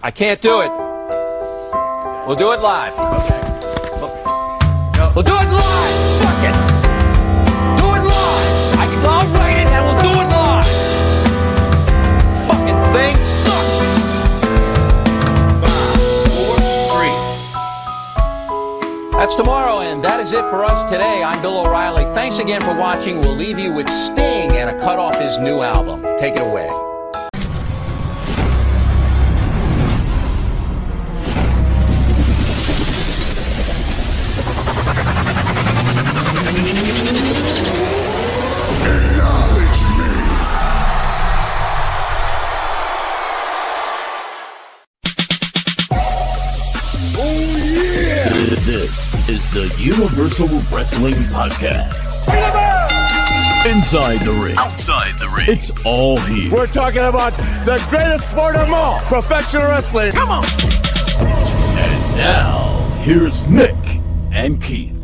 I can't do it. We'll do it live. Okay. We'll do it live. Fuck it. Do it live. I can, I'll write it and we'll do it live. Fucking thing sucks. Five, four, three. That's tomorrow, and that is it for us today. I'm Bill O'Reilly. Thanks again for watching. We'll leave you with Sting and a cut off his new album. Take it away. This is the Universal Wrestling Podcast. Inside the ring. Outside the ring. It's all here. We're talking about the greatest sport of all, professional wrestling. Come on. And now, here's Nick and Keith.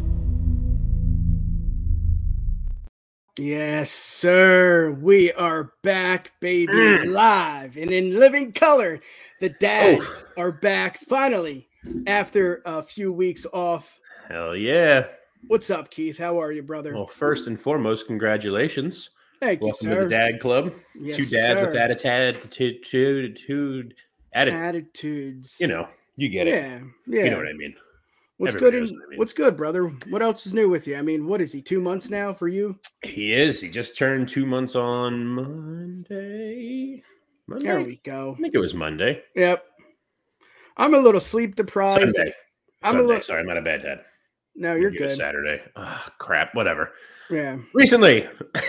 Yes, sir. We are back, baby, mm. live and in living color. The dads are back finally after a few weeks off. Hell yeah. What's up, Keith? How are you, brother? Well, first and foremost, congratulations. Thank you, Welcome sir. to the Dad Club. Yes, Two dads sir. with attitude, attitude. Attitudes. You know, you get it. yeah, yeah. You know what I mean. What's everybody good? In, I mean. What's good, brother? What else is new with you? I mean, what is he? Two months now for you? He is. He just turned two months on Monday. Monday? There we go. I think it was Monday. Yep. I'm a little sleep deprived. Sunday. I'm a little. Sorry, I'm not a bad dad. No, you're It good. Saturday. Ah, crap. Whatever. Yeah. Recently. Uh,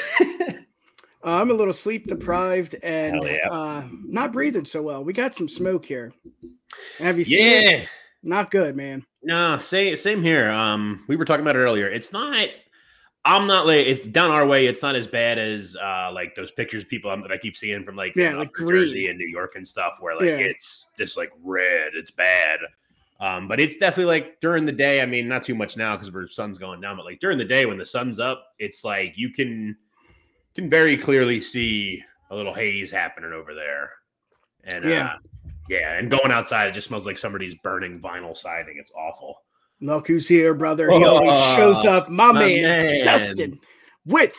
I'm a little sleep deprived and yeah. uh, not breathing so well. We got some smoke here. Have you seen it? yeah. Not good, man. No, same same here. Um, we were talking about it earlier. It's not. I'm not like it's down our way. It's not as bad as uh like those pictures people um, that I keep seeing from like Yeah, uh, like Jersey and New York and stuff, where like Yeah. it's just like red. It's bad. Um, but it's definitely like during the day. I mean, not too much now because our sun's going down, but like during the day when the sun's up, it's like you can can very clearly see a little haze happening over there. And Yeah. uh, yeah, and going outside, it just smells like somebody's burning vinyl siding. It's awful. Look who's here, brother. He always Oh, shows up. My, my man, man. Dustin, with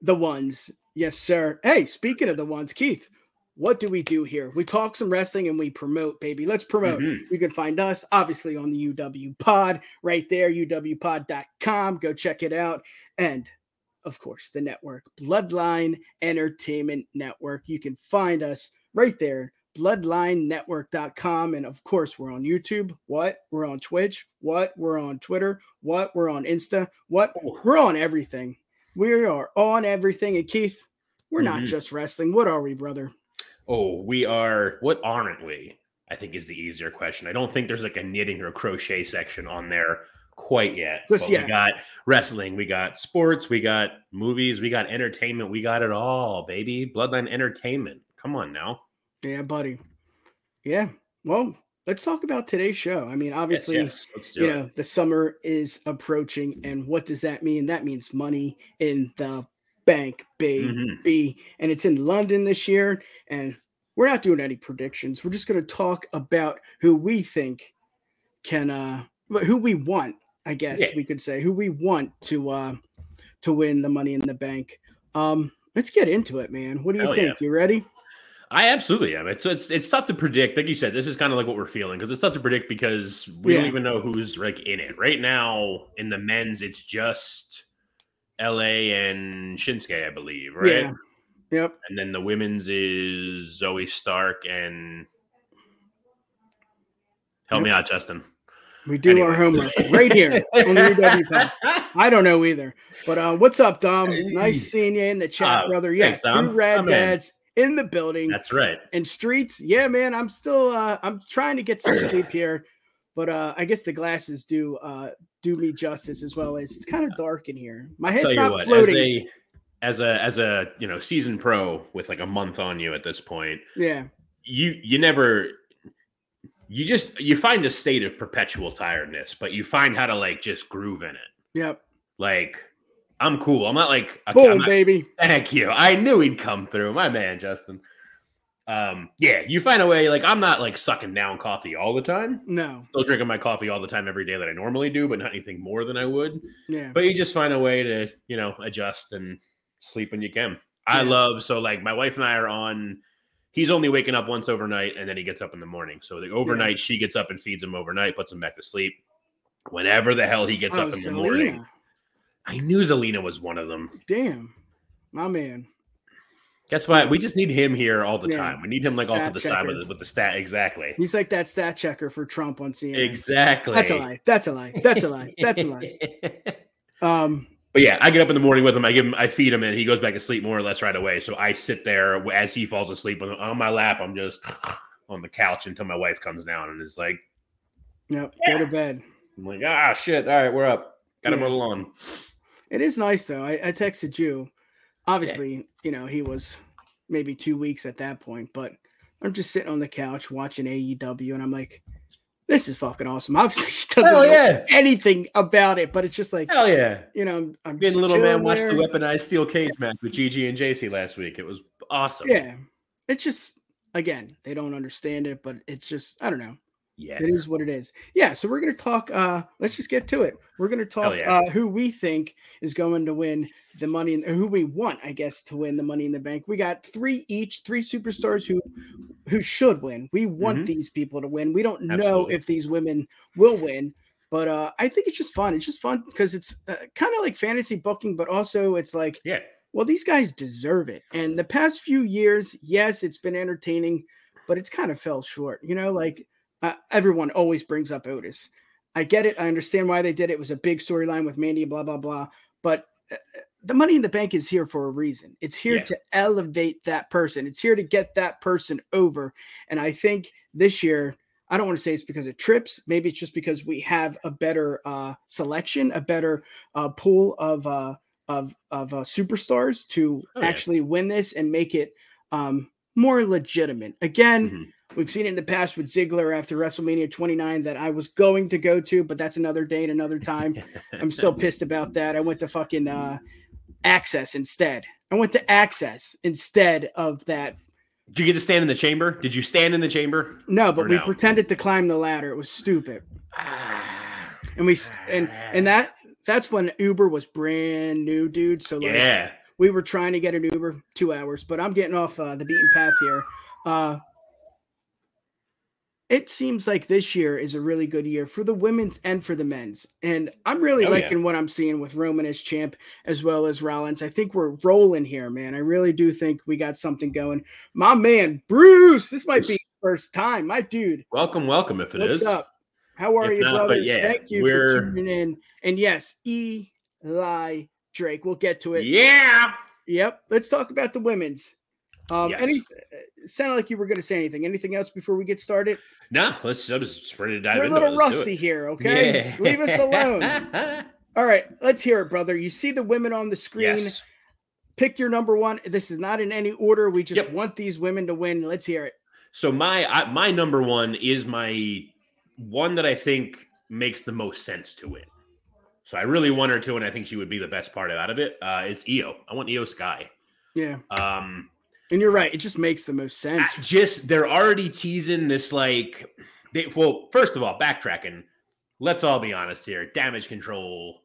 the ones. Yes, sir. Hey, speaking of the ones, Keith, what do we do here? We talk some wrestling and we promote, baby. Let's promote. Mhm. You can find us obviously on the UW Pod right there, uwpod.com. Go check it out. And of course, the network, Bloodline Entertainment Network. You can find us right there, bloodlinenetwork.com. And of course, we're on YouTube. What? We're on Twitch. What? We're on Twitter. What? We're on Insta. What? We're on everything. We are on everything. And Keith, we're not Mhm. just wrestling. What are we, brother? Oh, we are. What aren't we? I think is the easier question. I don't think there's like a knitting or crochet section on there quite yet. Just yet. We got wrestling, we got sports, we got movies, we got entertainment, we got it all, baby. Bloodline Entertainment. Come on now. Yeah, buddy. Yeah. Well, let's talk about today's show. I mean, obviously, yes, let's you it. know, the summer is approaching. And what does that mean? That means money in the bank, Mhm. baby. And it's in London this year. And we're not doing any predictions. We're just going to talk about who we think can, uh, but who we want, I guess Yeah. we could say, who we want to, uh, to win the money in the bank. Um, let's get into it, man. What do you Hell yeah. think? You ready? I absolutely am. It's it's it's tough to predict. Like you said, this is kind of like what we're feeling because it's tough to predict because we don't even know who's like in it right now. In the men's, it's just L.A. and Shinsuke, I believe, right? Yeah. Yep. And then the women's is Zoe Stark and help me out, Justin. We do Anyway. our homework right here on the UW. I don't know either. But uh, what's up, Dom? Nice seeing you in the chat, Uh, brother. Yes, thanks, Dom. two rad dads in the building That's right. and streets. Yeah, man. I'm still uh I'm trying to get some sleep here. But uh I guess the glasses do uh do me justice as well as it's kind of dark in here. My head's not what, floating. as a as a as a you know season pro with like a month on you at this point, yeah. you you never you just you find a state of perpetual tiredness, but you find how to like just groove in it. Yep. Like I'm cool. I'm not like okay, Boom, not- baby. Thank you. I knew he'd come through. My man, Justin. um, yeah, you find a way. Like I'm not like sucking down coffee all the time. No. Still drinking my coffee all the time every day that I normally do, but not anything more than I would. Yeah. But you just find a way to, you know, adjust and sleep when you can. I Yeah. love so like my wife and I are on. He's only waking up once overnight, and then he gets up in the morning. So the overnight, she gets up and feeds him overnight, puts him back to sleep. Whenever the hell he gets Oh, up in the morning, I knew Zelina was one of them. Damn. My man. Guess what? We just need him here all the Yeah. time. We need him like off to Stat the side with the, with the stat. Exactly. He's like that stat checker for Trump on CNN. Exactly. That's a lie. That's a lie. That's a lie. That's a lie. Um, But yeah, I get up in the morning with him. I give him, I feed him, and he goes back to sleep more or less right away. So I sit there as he falls asleep on, on my lap. I'm just on the couch until my wife comes down and is like, yep, go to bed. I'm like, ah, shit. All right, we're up. Got Yeah. mow the lawn. It is nice though. I, I texted you. Obviously, you know, he was maybe two weeks at that point, but I'm just sitting on the couch watching AEW and I'm like, this is fucking awesome. Obviously, he doesn't Hell know yeah. anything about it, but it's just like, Hell yeah. you know, I'm, I'm just little man watched the weaponized steel cage match with GG and JC last week. It was awesome. Yeah. It's just, again, they don't understand it, but it's just, I don't know. Yeah. It is what it is. Yeah. So we're going to talk. Uh, let's just get to it. We're going to talk yeah. uh, who we think is going to win the money, and who we want, I guess, to win the money in the bank. We got three each, three superstars who who should win. We want Mhm. these people to win. We don't know if these women will win, but uh, I think it's just fun. It's just fun because it's uh, kind of like fantasy booking, but also it's like Yeah. well, these guys deserve it. And the past few years, yes, it's been entertaining, but it's kind of fell short. You know, like uh, everyone always brings up Otis. I get it. I understand why they did it. It was a big storyline with Mandy, blah, blah, blah. But uh, the money in the bank is here for a reason. It's here Yeah. to elevate that person, it's here to get that person over. And I think this year, I don't want to say it's because of trips. Maybe it's just because we have a better uh, selection, a better uh, pool of uh, of of uh, superstars to Oh, yeah. actually win this and make it um, more legitimate. Again, Mhm. we've seen it in the past with Ziggler after WrestleMania 29 that I was going to go to, but that's another day and another time. I'm still pissed about that. I went to fucking uh, Axxess instead. I went to Axxess instead of that. Did you get to stand in the chamber? Did you stand in the chamber? No, but Or we no? pretended to climb the ladder. It was stupid. And we and and that that's when Uber was brand new, dude. So like Yeah. We were trying to get an Uber two hours, but I'm getting off uh, the beaten path here. Uh, it seems like this year is a really good year for the women's and for the men's, and I'm really Oh, yeah. liking what I'm seeing with Roman as champ as well as Rollins. I think we're rolling here, man. I really do think we got something going. My man, Bruce, this might be first time, my dude. Welcome, welcome. If it is, What's up? How are If you, not, brother? but yeah, Thank you we're- for tuning in. And yes, Eli Drake. We'll get to it. Yeah. Yep. Let's talk about the women's. Um, Yes. any it sounded like you were going to say anything. Anything else before we get started? No, let's. I'm just ready to dive We're a little it. Rusty here. Okay, Yeah. leave us alone. All right, let's hear it, brother. You see the women on the screen. yes. Pick your number one. This is not in any order. We just Yep. want these women to win. Let's hear it. So my I, my number one is my one that I think makes the most sense to win. So I really want her to, and I think she would be the best part out of it. Uh, it's Iyo. I want Iyo Sky. Yeah, Um, and you're right. It just makes the most sense. I- just they're already teasing this like they well first of all backtracking let's all be honest here damage control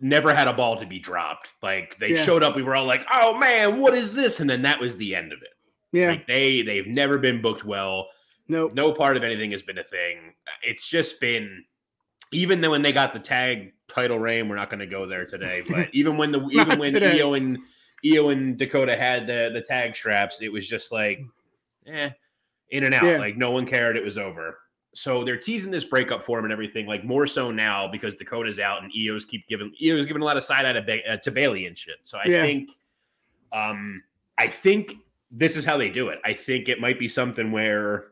never had a ball to be dropped like they Yeah. showed up we were all like oh man what is this and then that was the end of it Yeah, like they they've never been booked well nope. no part of anything has been a thing it's just been even though when they got the tag title reign we're not going to go there today but even when the even when today. iyo and iyo and dakota had the the tag straps it was just like eh in and out Yeah. like no one cared it was over so they're teasing this breakup for him and everything like more so now because dakota's out and iyo's keep giving iyo's giving a lot of side eye to, ba- uh, to bayley and shit so i Yeah. think um i think this is how they do it i think it might be something where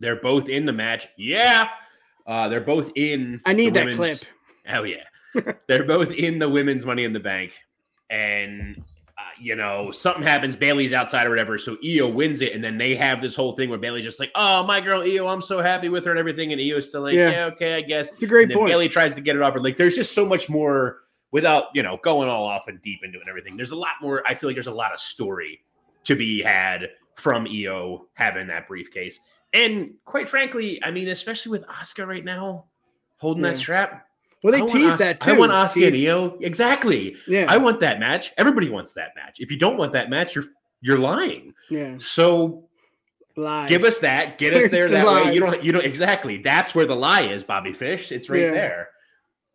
they're both in the match. Yeah. Uh, they're both in. I need that clip. Hell yeah. they're both in the women's money in the bank. And, uh, you know, something happens. Bayley's outside or whatever. So Iyo wins it. And then they have this whole thing where Bayley's just like, oh, my girl Iyo, I'm so happy with her and everything. And Iyo's still like, Yeah. yeah, okay, I guess. It's a great point. Bayley tries to get it off her. Like, there's just so much more without, you know, going all off and deep into it and everything. There's a lot more. I feel like there's a lot of story to be had from Iyo having that briefcase. And quite frankly, I mean, especially with Asuka right now holding Yeah. that strap. Well, they I want teased Os- that too. I want Asuka and Keith. Iyo. Exactly. Yeah, I want that match. Everybody wants that match. If you don't want that match, you're you're lying. yeah. So Lies. give us that. Get us there the that way. You lies? don't. You don't exactly. That's where the lie is, Bobby Fish. It's right Yeah. there.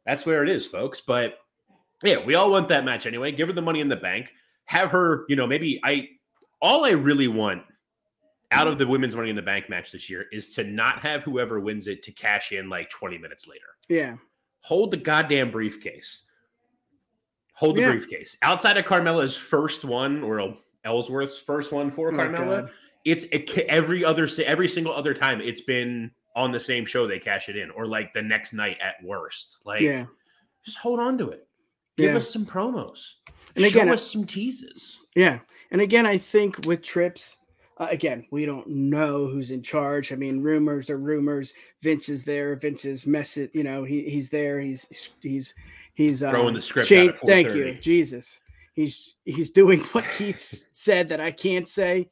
That's where it is, folks. But yeah, we all want that match anyway. Give her the money in the bank. Have her. You know, maybe I. All I really want out of the women's money in the bank match this year is to not have whoever wins it to cash in like 20 minutes later. Yeah, Hold the goddamn briefcase. Hold the Yeah. briefcase. Outside of Carmella's first one, or Ellsworth's first one for Oh, Carmella, God. it's it, every other every single other time it's been on the same show they cash it in, or like the next night at worst. Like, yeah. just hold on to it. Give Yeah. us some promos. And Show again, us some teases. Yeah. And again, I think with trips, uh, again, we don't know who's in charge. I mean, rumors are rumors. Vince is there. Vince is. You know, he he's there. He's he's he's uh, Throwing the script Thank you, Jesus. He's he's doing what Keith said that I can't say.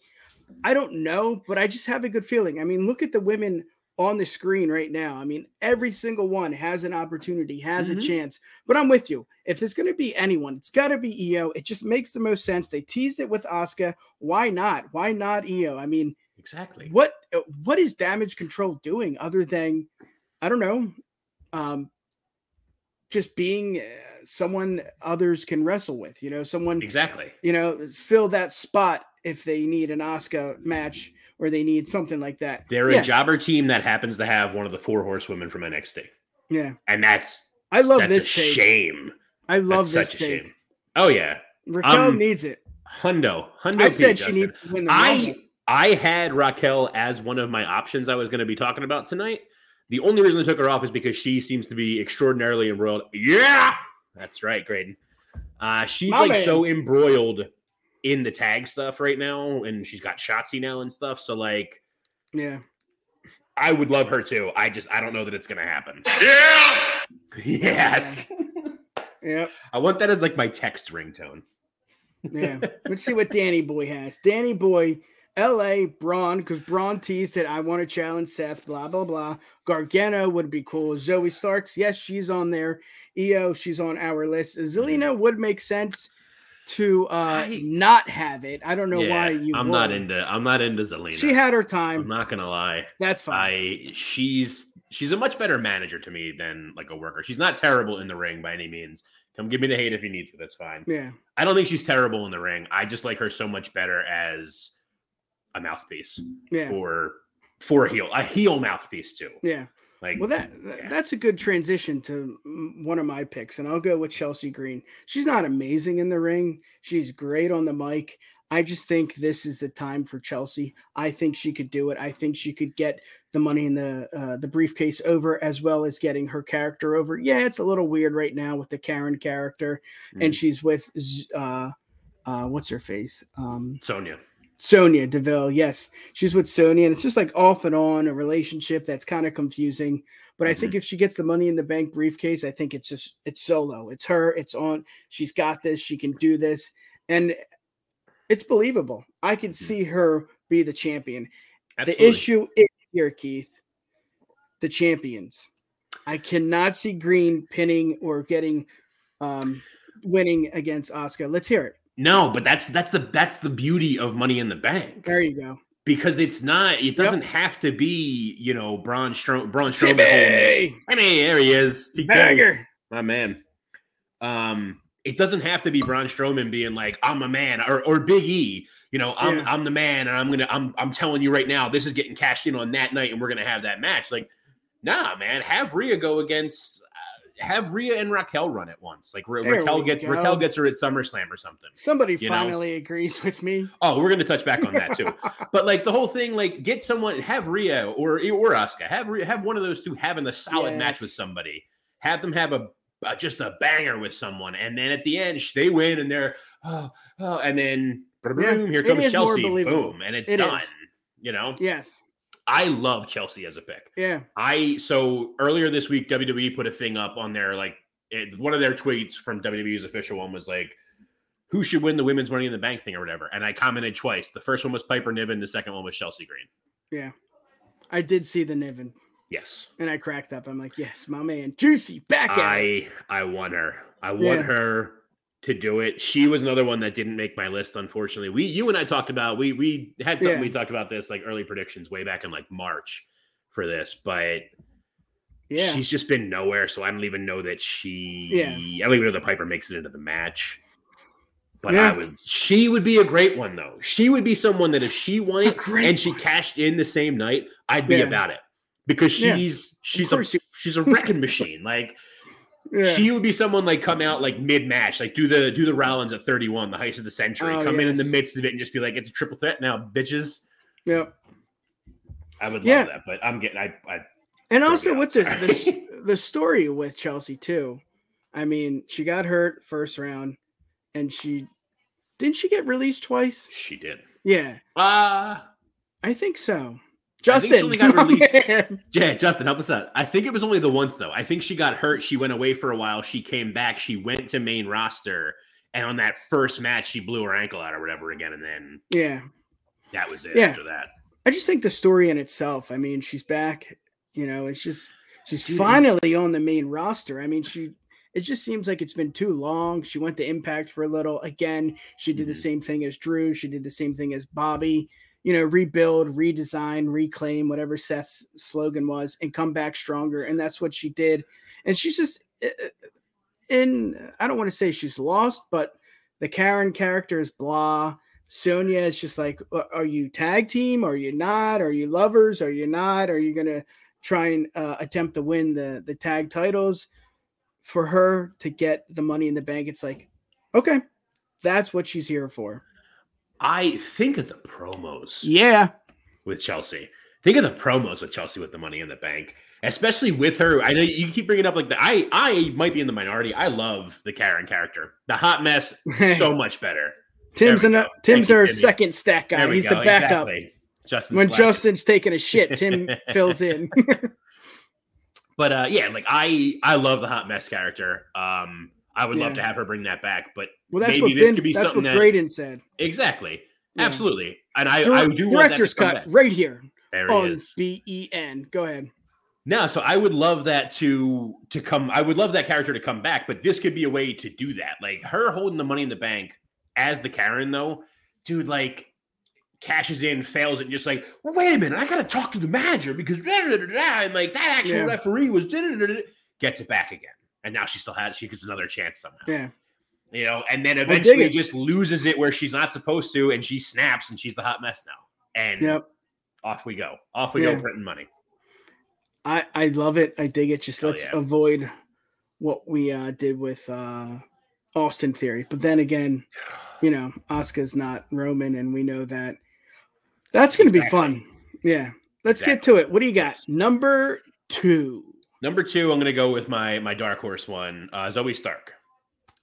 I don't know, but I just have a good feeling. I mean, look at the women on the screen right now. I mean, every single one has an opportunity, has Mhm. a chance. But I'm with you. If there's going to be anyone, it's got to be Iyo. It just makes the most sense. They teased it with Asuka. Why not? Why not Iyo? I mean, Exactly. what uh, what is damage control doing other than I don't know, um, just being uh, someone others can wrestle with. You know, someone Exactly. you know fill that spot if they need an Asuka match or they need something like that. They're yeah, a jobber team that happens to have one of the four horsewomen from NXT, yeah. and that's I love that's this a take. shame. I love That's this such a take. shame. Oh yeah, Raquel Um, needs it. Hundo. Hundo. I P, said she needs to win the I Rumble. I had Raquel as one of my options I was going to be talking about tonight. The only reason I took her off is because she seems to be extraordinarily embroiled. Yeah, that's right, Graydon. Uh, she's My like man. so embroiled in the tag stuff right now, and she's got Shotzi now and stuff. So like, Yeah. I would love her too. I just I don't know that it's going to happen. Yeah. yes. Yep. I want that as like my text ringtone. Yeah. Let's see what Danny Boy has. Danny Boy, LA, Braun, because Braun teased it. I want to challenge Seth, blah, blah, blah. Gargano would be cool. Zoey Starks, yes, she's on there. Iyo, she's on our list. Zelina would make sense to uh I- not have it. I don't know why you I'm not into I'm not into Zelina. She had her time. I'm not gonna lie. That's fine. I she's she's a much better manager to me than like a worker. She's not terrible in the ring by any means. Come give me the hate if you need to. That's fine. yeah. I don't think she's terrible in the ring. I just like her so much better as a mouthpiece Yeah. for for a heel, a heel mouthpiece too. Yeah. Like Well, that yeah. that's a good transition to one of my picks, and I'll go with Chelsea Green. She's not amazing in the ring. She's great on the mic. I just think this is the time for Chelsea. I think she could do it. I think she could get the money in the uh, the briefcase over, as well as getting her character over. Yeah, it's a little weird right now with the Karen character, and Mm. she's with uh, uh, what's her face? Um, Sonya. Sonya Deville. Yes, she's with Sonya, and it's just like off and on a relationship that's kind of confusing. But I think if she gets the money in the bank briefcase, I think it's just it's solo. It's her. It's on. She's got this. She can do this, and it's believable. I can see her be the champion. Absolutely. The issue is here, Keith. The champions. I cannot see Green pinning or getting um winning against Asuka. Let's hear it. No, but that's that's the that's the beauty of Money in the Bank. There you go. because it's not it doesn't have to be you know Braun Stro- Braun Strowman Timmy! I mean there he is TK, Banger. my man um it doesn't have to be Braun Strowman being like I'm a man or or Big E you know I'm Yeah. I'm the man and I'm gonna I'm I'm telling you right now this is getting cashed in on that night and we're gonna have that match like nah man have Rhea go against have Rhea and Raquel run it once like Ra- Raquel gets go. Raquel gets her at SummerSlam or something Somebody You know? finally agrees with me. Oh, we're going to touch back on that too. but like the whole thing, like get someone, have Rhea or or Asuka, have have one of those two having a solid match with somebody. Have them have a, just a banger with someone, and then at the end they win, and they're oh, oh and then boom, Yeah, here comes Chelsea, boom, and it's It done. is. You know, Yes. I love Chelsea as a pick. Yeah. I so earlier this week WWE put a thing up on their like it, one of their tweets from WWE's official one was like who should win the women's money in the bank thing or whatever. And I commented twice. The first one was Piper Niven, the second one was Chelsea Green. Yeah. I did see the Niven. Yes. And I cracked up. I'm like, yes, my man, Juicy, back at I it. I want her. I want Yeah. her to do it. She was another one that didn't make my list, unfortunately. We you and I talked about we we had something Yeah. we talked about this like early predictions way back in like March for this, but Yeah. she's just been nowhere. So I don't even know that she Yeah. I don't even know that Piper makes it into the match. But Yeah. I would she would be a great one though. She would be someone that if she won it and she cashed in the same night, I'd be Yeah. about it. Because she's she's a she's a wrecking machine. Like yeah. she would be someone like come out like mid match, like do the do the Rollins at 31, the heist of the century, Oh, come in in the midst of it and just be like, it's a triple threat now, bitches. Yep. I would love Yeah. that, but I'm getting I, I And also with the, the the story with Chelsea too. I mean, she got hurt first round, and she didn't she get released twice? she did. Yeah, Uh I think so. I think she Justin, only got released- man. yeah, Justin, help us out. I think it was only the once though. I think she got hurt. She went away for a while. She came back. She went to main roster, and on that first match, she blew her ankle out or whatever again, and then Yeah, that was it Yeah. after that. I just think the story in itself. I mean, she's back. You know, it's just she's Dude, finally on the main roster. I mean, she. It just seems like it's been too long. She went to Impact for a little. Again, she did the Mhm. same thing as Drew. She did the same thing as Bobby. You know, rebuild, redesign, reclaim, whatever Seth's slogan was, and come back stronger. And that's what she did. And she's just uh, in. I don't want to say she's lost, but the Karen character is blah. Sonya is just like, "Uh, are you tag team? Are you not? Are you lovers? Are you not? Are you gonna try and uh, attempt to win the the tag titles? For her to get the money in the bank, it's like, okay, that's what she's here for. I think of the promos. Yeah, with Chelsea. Think of the promos with Chelsea with the money in the bank, especially with her. I know you keep bringing it up like the I I might be in the minority. I love the Karen character. The hot mess so much better. Tim's an. Tim's Thank our second stack guy. He's go. the backup. Exactly. Justin When Slacker. Justin's taking a shit, Tim fills in. but uh yeah, like I I love the hot mess character. Um I would love to have her bring that back, but well, that's Maybe what Ben, could be that's what that- Graydon said. exactly. Yeah. Absolutely. And I, Dir- I do director's cut back. right here There it on is. B E N. Go ahead. No, so I would love that to to come. I would love that character to come back, but this could be a way to do that. Like her holding the money in the bank as the Karen, though, dude, like cashes in, fails, and just like, well, wait a minute, I gotta talk to the manager because da, da, da, da, and like that actual Yeah. referee was da, da, da, da, gets it back again, and now she still has she gets another chance somehow. Yeah. You know, and then eventually it. just loses it where she's not supposed to, and she snaps, and she's the hot mess now. And Yep. off we go, off we Yeah. go, printing money. I I love it. I dig it. Just Hell let's yeah. avoid what we uh did with uh Austin Theory. But then again, you know, Asuka's not Roman, and we know that that's going to be fun. Yeah, let's get to it. What do you got? Number two. Number two, I'm going to go with my my dark horse one, uh, Zoey Stark.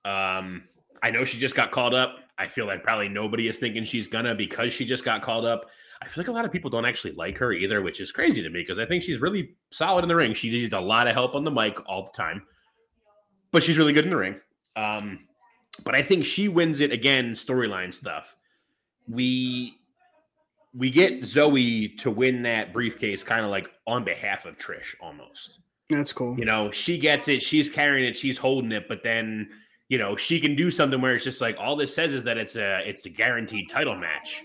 Um, I know she just got called up. I feel like probably nobody is thinking she's gonna because she just got called up. I feel like a lot of people don't actually like her either, which is crazy to me because I think she's really solid in the ring. She needs a lot of help on the mic all the time, but she's really good in the ring. Um, but I think she wins it again. Storyline stuff. We we get Zoey to win that briefcase, kind of like on behalf of Trish, almost. That's cool. You know, she gets it, she's carrying it, she's holding it, but then you know she can do something where it's just like all this says is that it's a it's a guaranteed title match.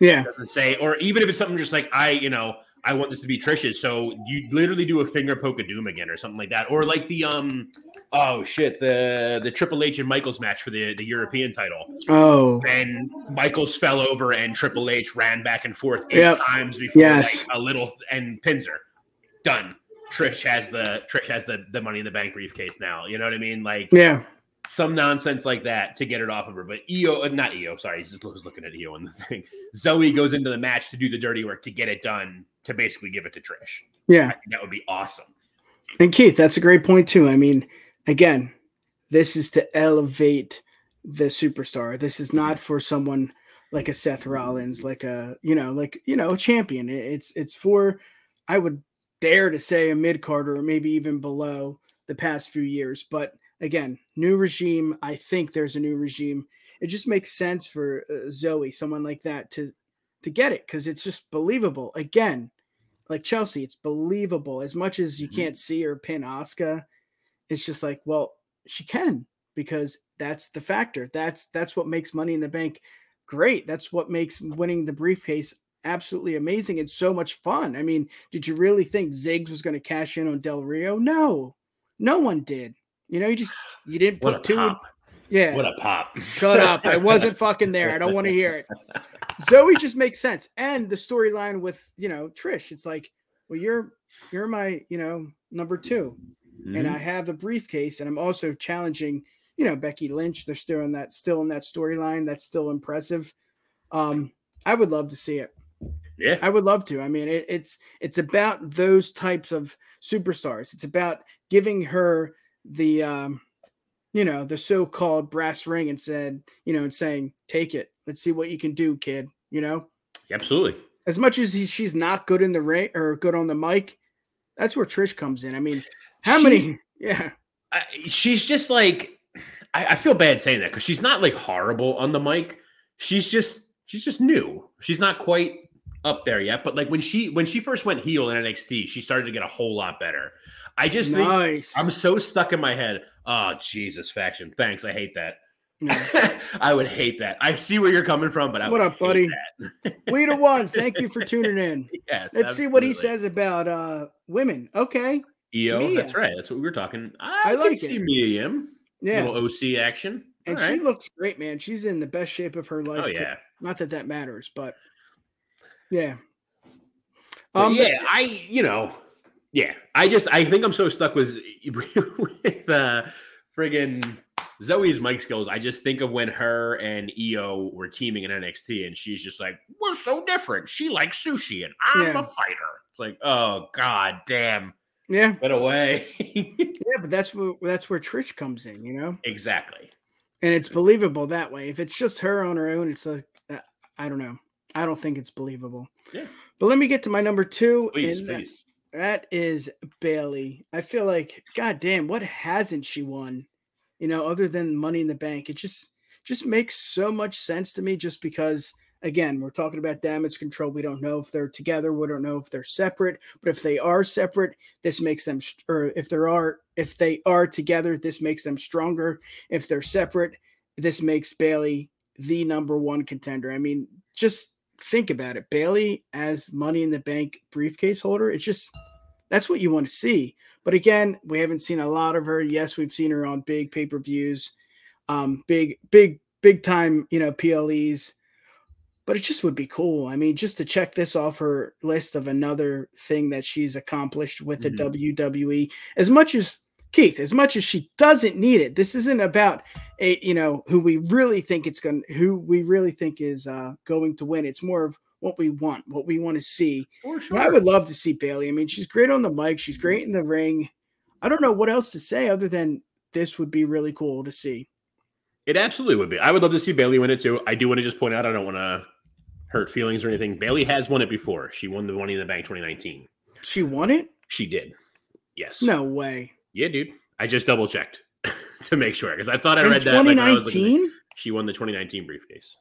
Yeah, It doesn't say, or even if it's something just like I, you know, I want this to be Trish's, so you literally do a finger poke of doom again or something like that, or like the um, oh shit, the the Triple H and Michaels match for the the European title. Oh, And Michaels fell over and Triple H ran back and forth eight Yep. times before Yes. like, a little and pins her. Done. Trish has the Trish has the the money in the bank briefcase now. You know what I mean? Like yeah. Some nonsense like that to get it off of her. But Iyo, uh, not Iyo, sorry, I was looking at Iyo on the thing. Zoey goes into the match to do the dirty work to get it done to basically give it to Trish. Yeah. That would be awesome. And Keith, that's a great point too. I mean, again, this is to elevate the superstar. This is not for someone like a Seth Rollins, like a you know, like you know, a champion. It's it's for I would dare to say a mid carder or maybe even below the past few years. But again, new regime. I think there's a new regime it just makes sense for uh, Zoey, someone like that, to to get it because it's just believable. Again, like Chelsea, it's believable. As much as you Mhm. can't see or pin Asuka, it's just like, well, she can because that's the factor. That's that's what makes Money in the Bank great. That's what makes winning the briefcase absolutely amazing and so much fun. I mean, did you really think Ziggs was going to cash in on Del Rio? No, no one did. You know, you just you didn't put two. pop. Yeah, What a pop. Shut up. I wasn't fucking there. I don't want to hear it. Zoey just makes sense. And the storyline with, you know, Trish, it's like, well, you're you're my, you know, number 2 and Mhm. I have a briefcase and I'm also challenging, you know, Becky Lynch. They're still in that still in that storyline. That's still impressive. Um I would love to see it. yeah. I would love to. I mean, it, it's it's about those types of superstars. It's about giving her the um, you know, the so-called brass ring and said, you know, and saying, "Take it. Let's see what you can do, kid." You know, Absolutely. as much as he, she's not good in the ring or good on the mic, that's where Trish comes in. I mean, how She's- many? Yeah, I, she's just like I, I feel bad saying that because she's not like horrible on the mic. She's just she's just new. She's not quite up there yet. But like when she when she first went heel in NXT, she started to get a whole lot better. I just think. I'm so stuck in my head. Oh Jesus, faction. Thanks. I hate that. Yeah. I would hate that. I see where you're coming from, but I What would up, hate buddy? that. we the ones. Thank you for tuning in. yes. Let's see what he says about uh women. Okay, Iyo, Mia. that's right. That's what we were talking. I, I like see it. Mia Yim. yeah. Little OC action. And All she right. looks great, man. She's in the best shape of her life. Oh yeah. Not that that matters, but yeah. But Um, yeah, I you know, yeah, I just I think I'm so stuck with with uh friggin' Zoey's mic skills. I just think of when her and Iyo were teaming in NXT, and she's just like, "We're so different. She likes sushi, and I'm Yeah. a fighter." It's like, oh god damn, yeah, get away. yeah, but that's where that's where Trish comes in, you know, exactly. and it's believable that way. If it's just her on her own, it's like uh, I don't know. I don't think it's believable. Yeah. But let me get to my number two, Please, and that- please. That is Bayley. I feel like, god damn, what hasn't she won? You know, other than Money in the Bank, it just just makes so much sense to me. Just because, again, we're talking about damage control. We don't know if they're together. We don't know if they're separate. But if they are separate, this makes them, or if there are, if they are together, this makes them stronger. If they're separate, this makes Bayley the number one contender. I mean, just think about it. Bayley as Money in the Bank briefcase holder. It's just that's what you want to see. But again, we haven't seen a lot of her. Yes, we've seen her on big pay per views, um, big, big, big time, you know, PLEs. But it just would be cool. I mean, just to check this off her list of another thing that she's accomplished with the WWE. As much as Keith, as much as she doesn't need it, this isn't about a you know who we really think it's going, who we really think is uh, going to win. It's more of what we want, what we want to see. For And I would love to see Bayley. I mean, she's great on the mic. She's great in the ring. I don't know what else to say other than this would be really cool to see. It absolutely would be. I would love to see Bayley win it too. I do want to just point out, I don't want to hurt feelings or anything. Bayley has won it before. She won the Money in the Bank 2019. She won it? She did. Yes. No way. Yeah, dude. I just double checked to make sure because I thought I In read that. like, when I was looking at- 2019? she won the 2019 briefcase,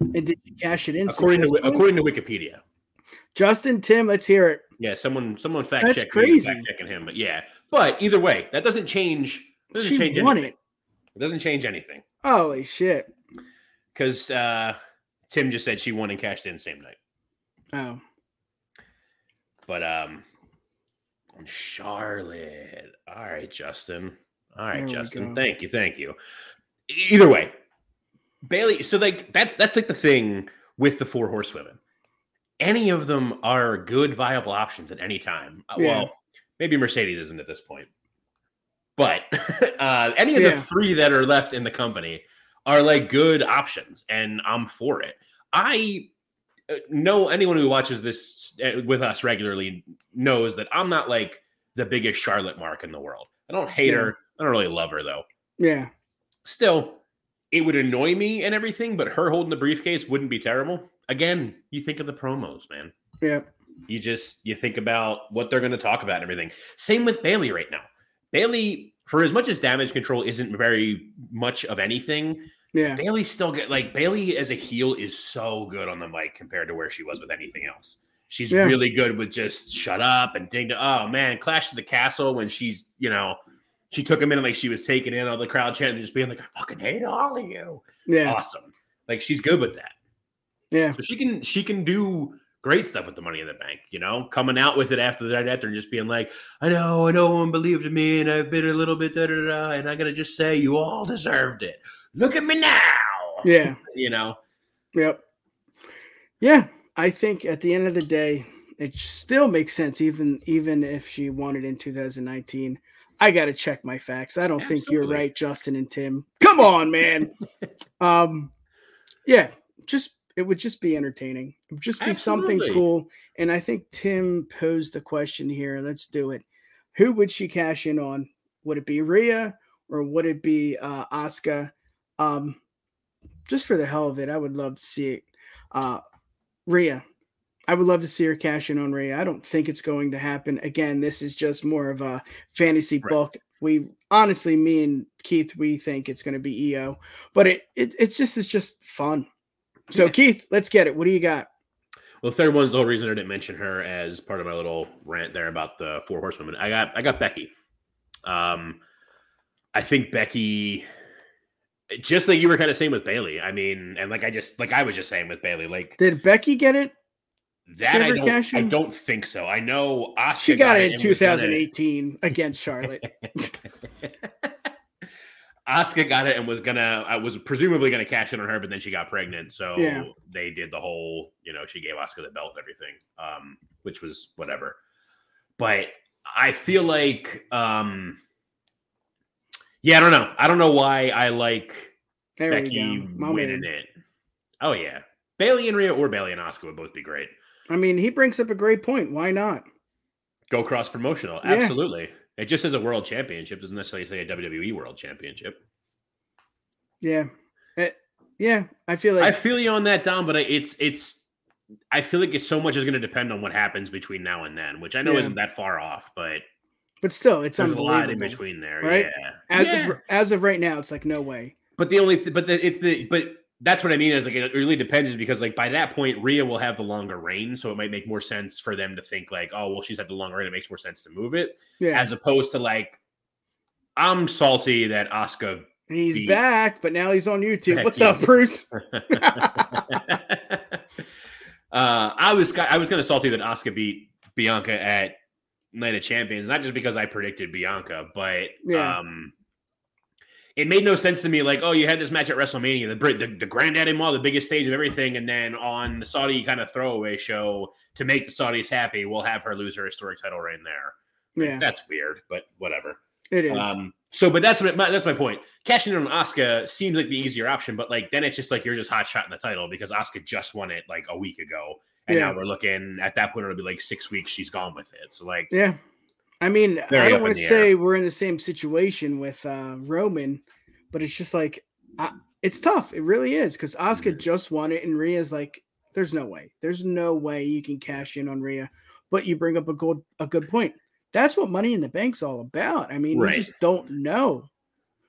and did she cash it in? according to according to Wikipedia. Justin Tim, let's hear it. Yeah, someone someone fact That's checked crazy. fact checking him, but yeah. But either way, that doesn't change. Doesn't She change won anything. it. It doesn't change anything Holy shit. because uh, Tim just said she won and cashed in same night. Oh. But um, Charlotte. All right, Justin. All right, There Justin. Thank you, thank you. Either way, Bayley. So like that's that's like the thing with the four horsewomen. Any of them are good, viable options at any time. Uh, Yeah. Well, maybe Mercedes isn't at this point, but uh, any of Yeah. the three that are left in the company are like good options, and I'm for it. I uh, know anyone who watches this uh, with us regularly knows that I'm not like the biggest Charlotte mark in the world. I don't hate Yeah. her. I don't really love her though. Yeah. Still, it would annoy me and everything, but her holding the briefcase wouldn't be terrible. Again, you think of the promos, man. Yeah. You just you think about what they're going to talk about and everything. Same with Bayley right now. Bayley, for as much as damage control isn't very much of anything, Yeah. Bayley still get like Bayley as a heel is so good on the mic compared to where she was with anything else. She's Yeah. really good with just shut up and ding. Oh man, Clash of the Castle when she's you know she took him in and like she was taking in all the crowd chanting and just being like I fucking hate all of you. Yeah. Awesome. Like she's good with that. Yeah. So she can she can do great stuff with the money in the bank, you know, coming out with it after the night after and just being like, I know, I know one believed in me and I've been a little bit da da, da, and I gotta just say you all deserved it. Look at me now. Yeah. You know, Yep. Yeah, I think at the end of the day, it still makes sense, even even if she won it in 2019. I got to check my facts. I don't think you're right, Justin and Tim. Come on, man. um, yeah, just it would just be entertaining. It would just be something cool. And I think Tim posed the question here. Let's do it. Who would she cash in on? Would it be Rhea or would it be uh Asuka? Um, just for the hell of it, I would love to see it. Uh, Rhea, I would love to see her cash in on Rhea. I don't think it's going to happen. Again, this is just more of a fantasy Right. book. We honestly, me and Keith, we think it's going to be Iyo, but it, it it's just it's just fun. So Yeah. Keith, let's get it. What do you got? well, the third one's the whole reason I didn't mention her as part of my little rant there about the four horsewomen. I got I got Becky. Um, I think Becky, just like you were kind of saying with Bayley. I mean, and like I just like I was just saying with Bayley, like Did Becky get it? that. I don't, I don't think so. I know Asuka She got it in and was gonna- 2018 against Charlotte. Asuka got it and was gonna, I was presumably gonna cash in on her, but then she got pregnant, so Yeah. they did the whole, you know, she gave Asuka the belt and everything, um, which was whatever. But I feel like, um, yeah, I don't know. I don't know why I like There Becky we go. My winning man. it. Oh yeah, Bayley and Rhea or Bayley and Asuka would both be great. I mean, he brings up a great point. Why not? Go cross promotional, Yeah. absolutely. It just says a world championship doesn't necessarily say a WWE world championship. Yeah. Eh, yeah, I feel like I feel you on that, Dom, but it's it's. I feel like it's so much is going to depend on what happens between now and then, which I know Yeah. isn't that far off, but but still, it's there's a lot in between there, right? Yeah. As Yeah. of as of right now, it's like no way. But the only, th- but the, it's the, but that's what I mean is like it really depends, is because like by that point, Rhea will have the longer reign, so it might make more sense for them to think like, oh, well, she's had the longer reign, it makes more sense to move it, Yeah. as opposed to like, I'm salty that Asuka. he's beat- back, but now he's on YouTube. What's Becky. up, Bruce? uh, I was I was gonna salty that Asuka beat Bianca at Night of Champions, not just because I predicted Bianca, but Yeah. um, it made no sense to me. Like, oh, you had this match at WrestleMania, the the, the Granddaddy Mall, the biggest stage of everything, and then on the Saudi kind of throwaway show to make the Saudis happy, we'll have her lose her historic title reign there. Yeah, That's weird, but whatever. it is. Um, so, but that's what my, that's my point. Cashing in on Asuka seems like the easier option, but like then it's just like you're just hot shotting the title because Asuka just won it like a week ago, and Yeah. now we're looking at that point it'll be like six weeks she's gone with it. So like, yeah. I mean, I don't want to the say we're in the same situation with uh Roman, but it's just like I, it's tough. It really is because Asuka Mhm. just won it, and Rhea's like, "There's no way. There's no way you can cash in on Rhea." But you bring up a good a good point. That's what Money in the Bank's all about. I mean, Right. we just don't know.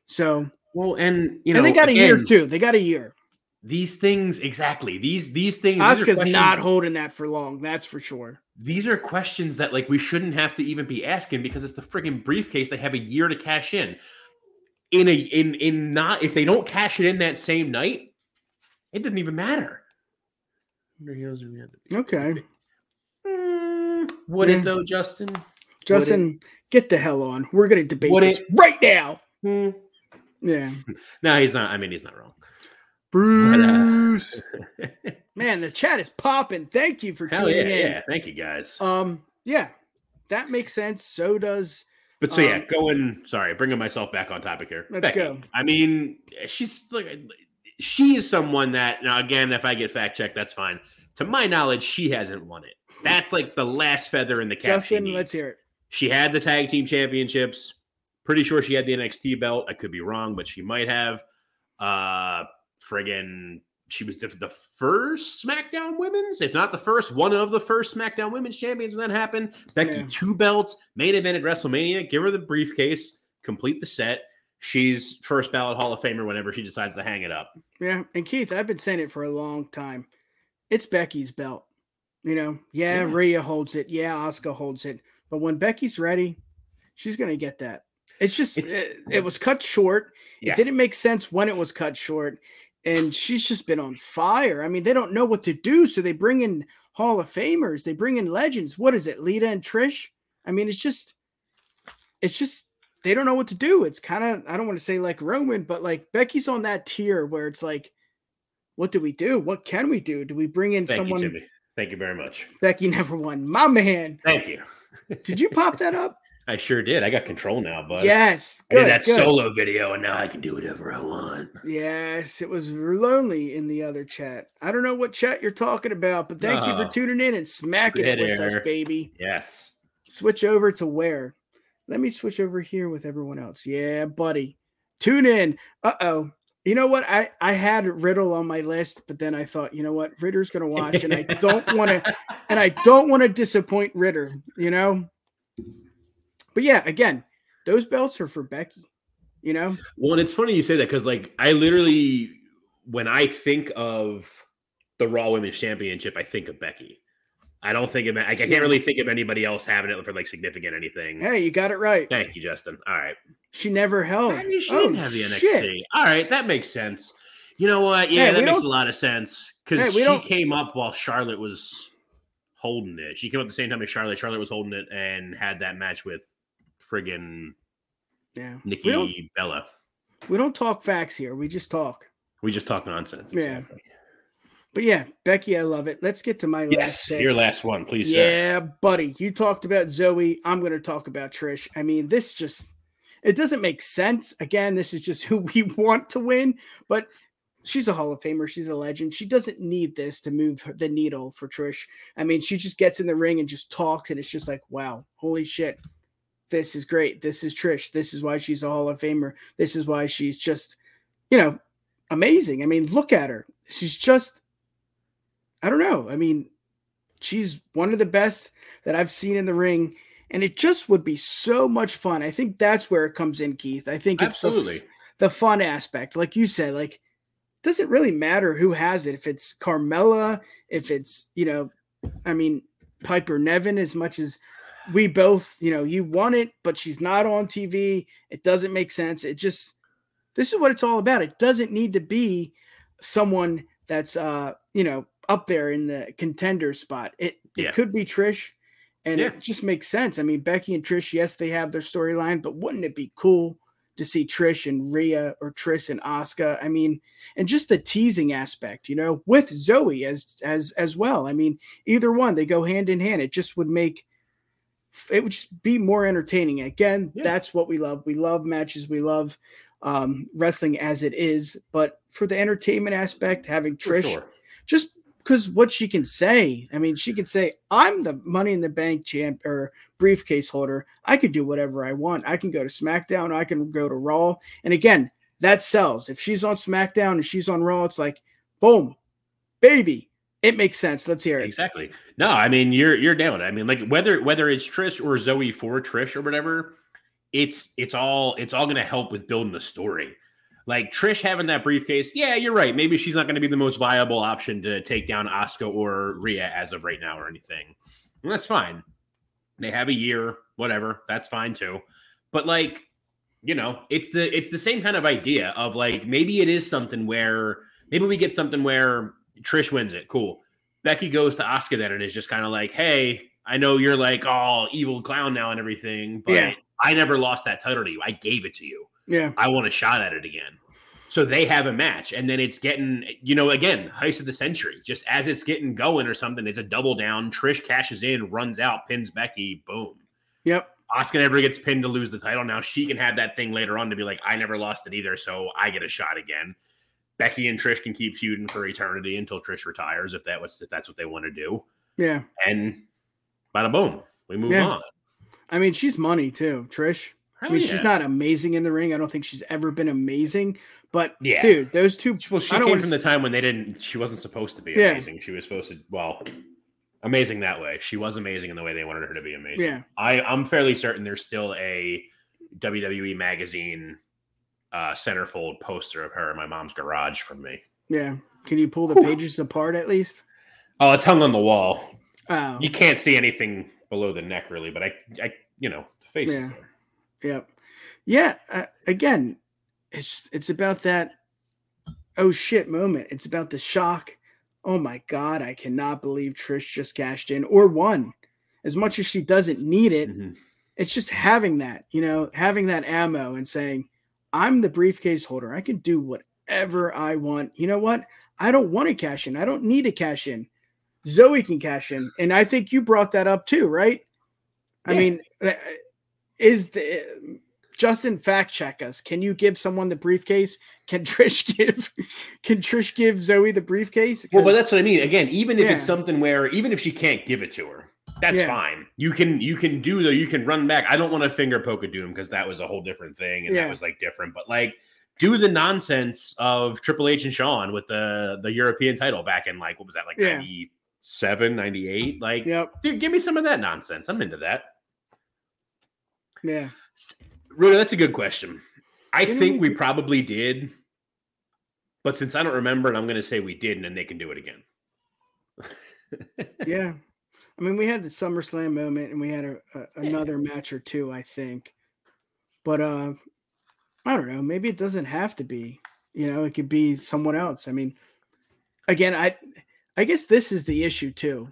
So, well, and you know, and they got a year too. They got a year. These things exactly. These these things. these are Asuka's not holding that for long. That's for sure. These are questions that like we shouldn't have to even be asking because it's the friggin' briefcase. They have a year to cash in. In a in in not if they don't cash it in that same night, it doesn't even matter. Okay, Mm, would Yeah. it though, Justin? Justin, get the hell on. We're gonna debate Would this it- right now. Hmm. Yeah, No, he's not. I mean, he's not wrong. Bruce. Man, the chat is popping. Thank you for Hell yeah, tuning in. yeah. Thank you guys. Um, yeah, that makes sense. So does But so yeah, um, going. Sorry, bringing myself back on topic here. Let's Becky. go. I mean, she's like, she is someone that now again, if I get fact checked, that's fine. To my knowledge, she hasn't won it. That's like the last feather in the cap. Justin. Let's hear it. She had the tag team championships. Pretty sure she had the NXT belt. I could be wrong, but she might have. Uh, friggin' she was the, the first SmackDown Women's, if not the first, one of the first SmackDown Women's champions when that happened. Becky, Yeah. two belts, main event at WrestleMania. Give her the briefcase, complete the set. she's first ballot Hall of Famer whenever she decides to hang it up. Yeah, and Keith, I've been saying it for a long time. It's Becky's belt. You know, yeah, Yeah. Rhea holds it. Yeah, Asuka holds it. But when Becky's ready, she's gonna get that. It's just It's- it, it was cut short. Yeah. It didn't make sense when it was cut short, and she's just been on fire. I mean, they don't know what to do, so they bring in Hall of Famers. They bring in legends. What is it, Lita and Trish? I mean, it's just, it's just they don't know what to do. It's kind of I don't want to say like Roman, but like Becky's on that tier where it's like, what do we do? What can we do? Do we bring in Thank someone? you. Thank you very much. Becky never won. My man, Thank you. did you pop that up? I sure did. I got control now, but yes, I did good, that good. solo video, and now I can do whatever I want. Yes, it was lonely in the other chat. I don't know what chat you're talking about, but thank you for tuning in and smacking it with us, baby. Yes. Switch over to where? Let me switch over here with everyone else. Yeah, buddy. Tune in. Uh oh. You know what? I I had Riddle on my list, but then I thought, you know what? Ritter's gonna watch, and I don't want to, and I don't want to disappoint Ritter. You know. But yeah, again, those belts are for Becky. You know. Well, and it's funny you say that because, like, I literally, when I think of the Raw Women's Championship, I think of Becky. I don't think of I I can't really think of anybody else having it for like significant anything. Hey, you got it right. Thank you, Justin. All right. She never held. I mean, she oh, didn't have the NXT. shit. All right, that makes sense. You know what? Yeah, Hey, that makes don't- a lot of sense because we she don't- came up while Charlotte was holding it. She came up at the same time as Charlotte. Charlotte was holding it and had that match with friggin' Yeah. Nikki We Bella. we don't talk facts here. We just talk. We just talk nonsense. Yeah. But yeah, Becky, I love it. Let's get to my last Yes, your last one, please. sir. Yeah, buddy. You talked about Zoey. I'm going to talk about Trish. I mean, this just it doesn't make sense. Again, this is just who we want to win, but she's a Hall of Famer. She's a legend. She doesn't need this to move her- the needle for Trish. I mean, she just gets in the ring and just talks, and it's just like, wow, holy shit. This is great. This is Trish. This is why she's a Hall of Famer. This is why she's just, you know, amazing. I mean, look at her. She's just, I don't know. I mean, she's one of the best that I've seen in the ring, and it just would be so much fun. I think that's where it comes in, Keith. I think it's Absolutely. the, the fun aspect, like you said. Like, doesn't really matter who has it. If it's Carmella, if it's you know, I mean Piper Niven, as much as we both, you know, you want it, but she's not on TV. It doesn't make sense. It just this is what it's all about. It doesn't need to be someone that's uh, you know, up there in the contender spot. It it Yeah. could be Trish, and Yeah. it just makes sense. I mean, Becky and Trish, yes, they have their storyline, but wouldn't it be cool to see Trish and Rhea or Trish and Asuka? I mean, and just the teasing aspect, you know, with Zoey as as as well. I mean, either one, they go hand in hand. It just would make it would just be more entertaining. Again, Yeah. that's what we love. We love matches. We love um, wrestling as it is, but for the entertainment aspect, having Trish sure. just because what she can say. I mean, she could say, "I'm the Money in the Bank champ or briefcase holder. I can do whatever I want. I can go to SmackDown. I can go to Raw." And again, that sells. If she's on SmackDown and she's on Raw, it's like, boom, baby, it makes sense. Let's hear it. Exactly. No, I mean you're you're down. I mean, like whether whether it's Trish or Zoey for Trish or whatever, it's it's all it's all gonna help with building the story. Like Trish having that briefcase, yeah, you're right. Maybe she's not to be the most viable option to take down Asuka or Rhea as of right now or anything. And that's fine. They have a year, whatever. That's fine too. But like, you know, it's the it's the same kind of idea of like maybe it is something where maybe we get something where Trish wins it. Cool. Becky goes to Asuka then and is just kind of like, hey, I know you're like all evil clown now and everything, but Yeah. I never lost that title to you. I gave it to you. Yeah, I want a shot at it again. So they have a match, and then it's getting, you know, again, heist of the century. Just as it's getting going or something, it's a double down. Trish cashes in, runs out, pins Becky, boom. yep, Asuka never gets pinned to lose the title. Now she can have that thing later on to be like, I never lost it either, so I get a shot again. Becky and Trish can keep feuding for eternity until Trish retires, if that was if that's what they want to do. yeah. And bada boom, we move Yeah. on. I mean, she's money too, Trish. I mean, yeah. she's not amazing in the ring. I don't think she's ever been amazing, but Yeah. dude, those two. Well, she came from the time when they didn't. She wasn't supposed to be Yeah. amazing. She was supposed to. Well, amazing that way. She was amazing in the way they wanted her to be amazing. Yeah, I, I'm fairly certain there's still a WWE magazine uh, centerfold poster of her in my mom's garage from me. Yeah. Can you pull the pages apart at least? Oh, it's hung on the wall. Oh, You can't see anything below the neck really, but I, I, you know, the face is Yeah. there. Yep. Yeah. Uh, again, it's it's about that oh shit moment. It's about the shock. Oh my god, I cannot believe Trish just cashed in or won. As much as she doesn't need it, Mhm. it's just having that, you know, having that ammo and saying, I'm the briefcase holder. I can do whatever I want. You know what? I don't want to cash in. I don't need to cash in. Zoey can cash in. And I think you brought that up too, right? I mean, uh, is the Justin fact check us? Can you give someone the briefcase? Can Trish give can Trish give Zoey the briefcase? Well, but that's what I mean. Again, even if it's something where, even if she can't give it to her, that's Yeah. fine. You can, you can do though. You can run back. I don't want to finger poke a Doom because that was a whole different thing, and Yeah. that was like different. But like, do the nonsense of Triple H and Shawn with the the European title back in like what was that like Yeah. 97, 98? Like, Yep. dude, give me some of that nonsense. I'm into that. Yeah. Rudy, that's a good question. I think we we- probably did, but since I don't remember, and I'm going to say we didn't, and they can do it again. Yeah. I mean, we had the SummerSlam moment and we had a, a, another match or two, I think. But uh I don't know, maybe it doesn't have to be. You know, it could be someone else. I mean, again, I I guess this is the issue too.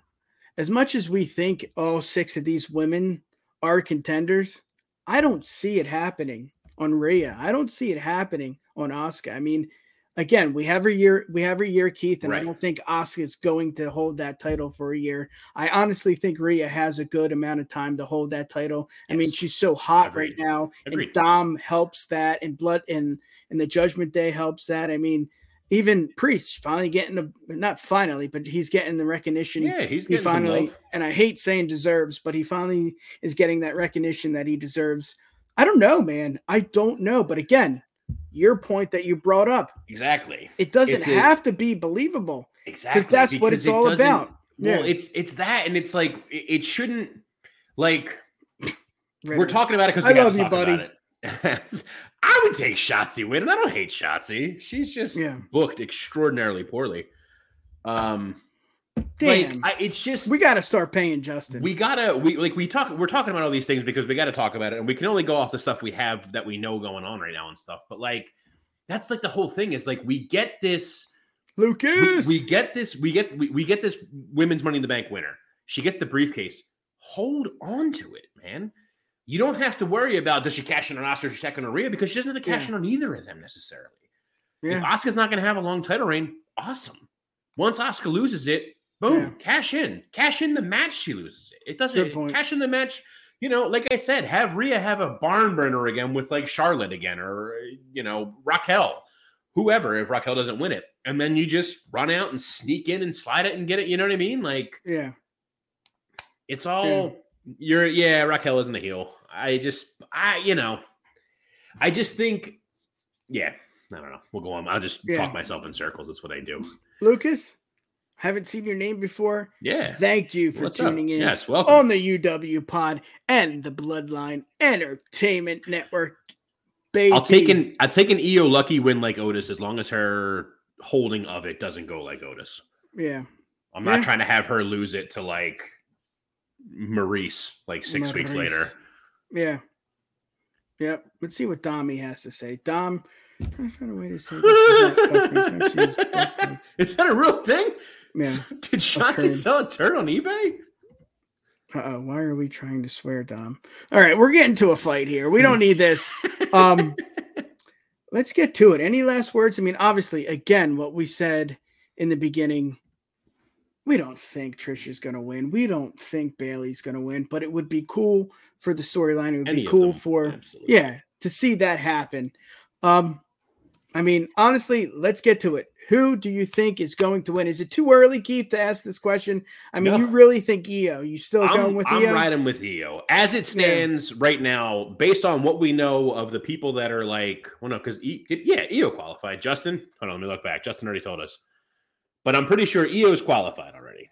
As much as we think all six of these women are contenders, I don't see it happening on Rhea. I don't see it happening on Asuka. I mean, again, we have a year, we have a year, Keith, and I don't think is going to hold that title for a year. I honestly think Rhea has a good amount of time to hold that title. I mean, she's so hot Agreed. right now, Agreed. and Dom helps that, and Blood and and the Judgment Day helps that. I mean, even Priest finally getting the not finally, but he's getting the recognition Yeah, he's he finally and I hate saying deserves, but he finally is getting that recognition that he deserves. I don't know, man. I don't know. But again, your point that you brought up, Exactly. it doesn't It's a- have to be believable. Exactly. that's what it's it all about. Well, Yeah. it's it's that, and it's like it, it shouldn't like we're talking about it because I love you, buddy. I would take Shotzi winning. I don't hate Shotzi. She's just Yeah. booked extraordinarily poorly. Um, Damn. like I, it's just we got to start paying Justin. we gotta we like we talk we're talking about all these things because we got to talk about it and we can only go off the stuff we have that we know going on right now and stuff but like that's like the whole thing is like we get this Lucas. we get this we get we, we get this women's money in the bank winner she gets the briefcase hold on to it man you don't have to worry about does she cash in on Asuka or check on Rhea because she doesn't have to cash Yeah. in on either of them necessarily if yeah. Asuka's not going to have a long title reign awesome once Asuka loses it boom Yeah. cash in. Cash in the match she loses it. It doesn't cash in the match you know like I said have Rhea have a barn burner again with like Charlotte again or you know Raquel whoever if Raquel doesn't win it. And then you just run out and sneak in and slide it and get it you know what I mean? Like yeah. it's all you're yeah Raquel isn't a heel. I just I you know I just think yeah I don't know. We'll go on. I'll just Yeah. talk myself in circles. That's what I do. Lucas, haven't seen your name before. yeah Thank you for What's up? tuning in yes welcome on the UW Pod and the Bloodline Entertainment Network. Baby. I'll take an I'll take an Iyo lucky win like Otis as long as her holding of it doesn't go like Otis. Yeah. I'm not Yeah. trying to have her lose it to like Maurice like six weeks later. Yeah. Yep. Let's see what Dommy has to say. Dom, trying to find a way to say this without cussing, so she's both- Is that a real thing? Yeah. Did turd. sell a turd on eBay? Uh oh. Why are we trying to swear, Dom? All right, we're getting to a fight here. We don't need this. Um, let's get to it. Any last words? I mean, obviously, again, what we said in the beginning. We don't think Trish is going to win. We don't think Bayley's going to win, but it would be cool for the storyline. It would Any be cool them, for absolutely. yeah to see that happen um i mean honestly let's get to it who do you think is going to win is it too early keith to ask this question i mean No. you really think iyo you still going I'm, with I'm iyo riding with Iyo as it stands right now, based on what we know of the people that are like, well, no, because e, yeah, Iyo qualified. Justin, hold on, let me look back. Justin already told us, but I'm pretty sure Iyo's qualified already.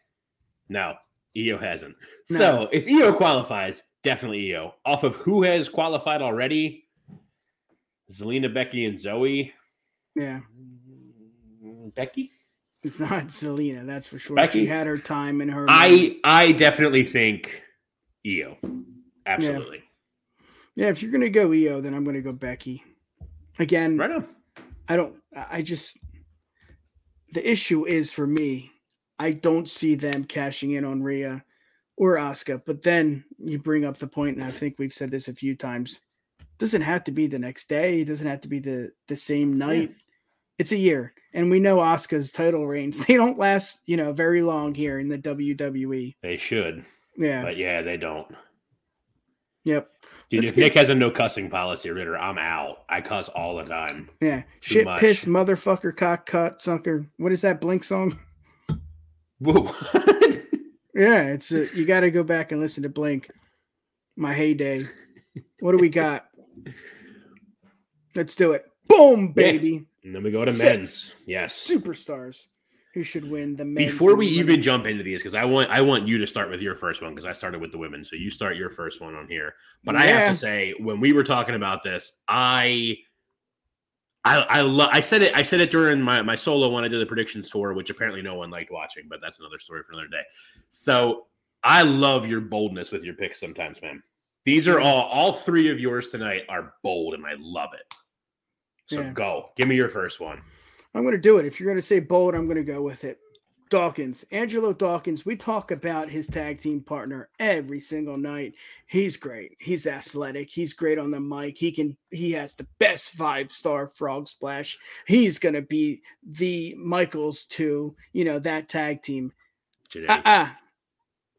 No, Iyo hasn't. No. So if Iyo qualifies, definitely Iyo. Off of who has qualified already, Zelina, Becky, and Zoey. Yeah, Becky. it's not Zelina, that's for sure. Becky? She had her time in her. I I definitely think Iyo. Absolutely. yeah, if you're gonna go Iyo, then I'm gonna go Becky. Again, Right on. I don't. I just the issue is for me. I don't see them cashing in on Rhea or Asuka. But then you bring up the point, and I think we've said this a few times. Doesn't have to be the next day. It doesn't have to be the the same night. It's a year, and we know Asuka's title reigns. They don't last, you know, very long here in the WWE. They should, Yeah. but yeah, they don't. Yep. Dude, Let's if get- Nick has a no cussing policy, Ritter, I'm out. I cuss all the time. Yeah. Too Shit, much. piss, motherfucker, cock, cut, sucker. What is that Blink song? Whoa. Yeah, it's a, you got to go back and listen to Blink. My heyday. What do we got? Let's do it. Boom, baby. and then we go to Six. men's. Yes. Superstars who should win the men's Before we even jump into these, because I want I want you to start with your first one because I started with the women. So you start your first one on here. But I have to say, when we were talking about this, I I I love I said it I said it during my, my solo when I did the predictions tour, which apparently no one liked watching, but that's another story for another day. So I love your boldness with your picks sometimes, man. These are all all three of yours tonight are bold and I love it. So Yeah. go. Give me your first one. I'm going to do it. If you're going to say bold, I'm going to go with it. Dawkins, Angelo Dawkins, we talk about his tag team partner every single night. He's great. He's athletic. He's great on the mic. He can he has the best five-star frog splash. He's going to be the Michaels to, you know, that tag team. Uh-uh.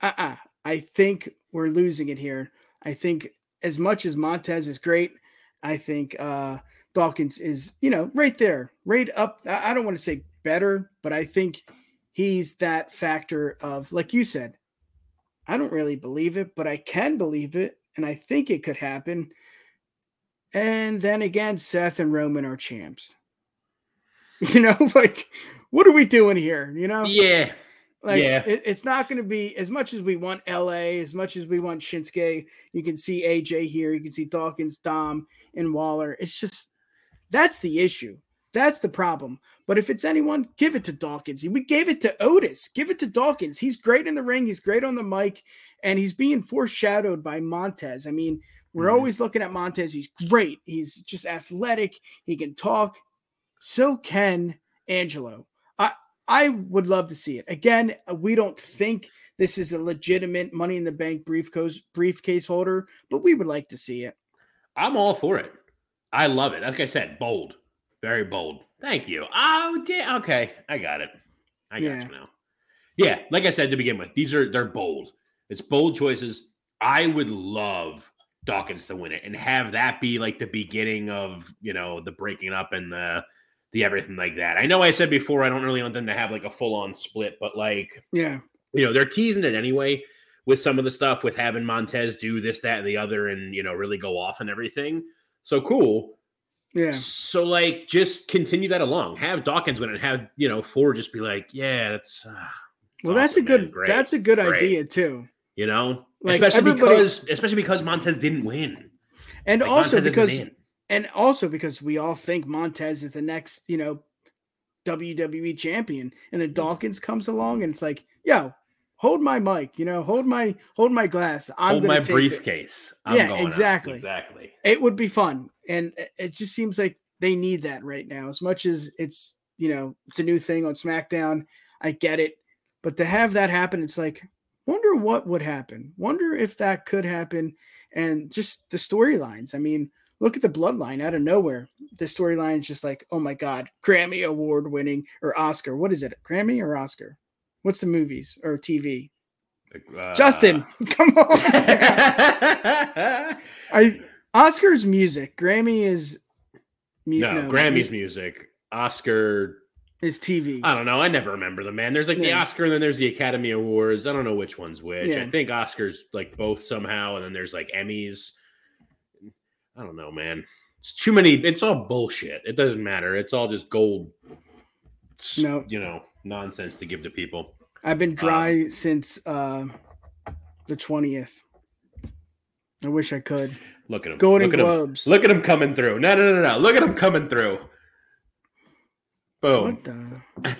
Uh-uh. I think we're losing it here. I think as much as Montez is great, I think uh Dawkins is, you know, right there, right up. I I don't want to say better, but I think he's that factor of, like you said, I don't really believe it, but I can believe it, and I think it could happen. And then again, Seth and Roman are champs. You know, like, what are we doing here? You know, Yeah. Like Yeah. it- it's not going to be as much as we want LA, as much as we want Shinsuke. You can see AJ here, you can see Dawkins, Dom, and Waller. It's just that's the issue. That's the problem. But if it's anyone, give it to Dawkins. We gave it to Otis. Give it to Dawkins. He's great in the ring. He's great on the mic, and he's being foreshadowed by Montez. I mean, we're Mhm. always looking at Montez. He's great. He's just athletic. He can talk. So can Angelo. I I would love to see it. Again, uh, we don't think this is a legitimate Money in the Bank briefcase briefcase holder, but we would like to see it. I'm all for it. I love it. Like I said, bold, very bold. Thank you. Oh, yeah, okay, I got it. I got Yeah. you now. Yeah, like I said to begin with, these are they're bold. It's bold choices. I would love Dawkins to win it and have that be like the beginning of you know the breaking up and the the everything like that. I know I said before I don't really want them to have like a full on split, but like Yeah. you know, they're teasing it anyway with some of the stuff with having Montez do this, that, and the other, and you know, really go off and everything. So cool. Yeah. So like, just continue that along. Have Dawkins win and have you know Ford just be like, yeah, that's uh, Well, that's a awesome, man. good Great. that's a good Great. idea too. you know, Like, especially because especially because Montez didn't win. And Like, also Montez because. And also because we all think Montez is the next, you know, WWE champion, and then hmm. Dawkins comes along, and it's like, yo, hold my mic, you know, hold my hold my glass. I'm hold my briefcase. I'm Yeah, exactly. exactly. It would be fun, and it just seems like they need that right now. As much as it's you know it's a new thing on SmackDown, I get it, but to have that happen, it's like, wonder what would happen. Wonder if that could happen, and just the storylines. I mean, look at the bloodline out of nowhere. The storyline is just like, oh my god, Grammy award winning or Oscar. What is it? Grammy or Oscar? What's the movies or TV? Uh, Justin, come on. I Oscar's music. Grammy is mu- no, Grammy's music. Oscar is TV. I don't know. I never remember the man. There's like the Oscar and then there's the Academy Awards. I don't know which one's which. Yeah. I think Oscars like both somehow, and then there's like Emmys. I don't know, man. It's too many. It's all bullshit. It doesn't matter. It's all just gold. No. you know, nonsense to give to people. I've been dry since uh, the twentieth. I wish I could. Look at him. Golden look at Globes. Him. Look at him coming through. No, no, no, no. Look at him coming through. Boom. What the?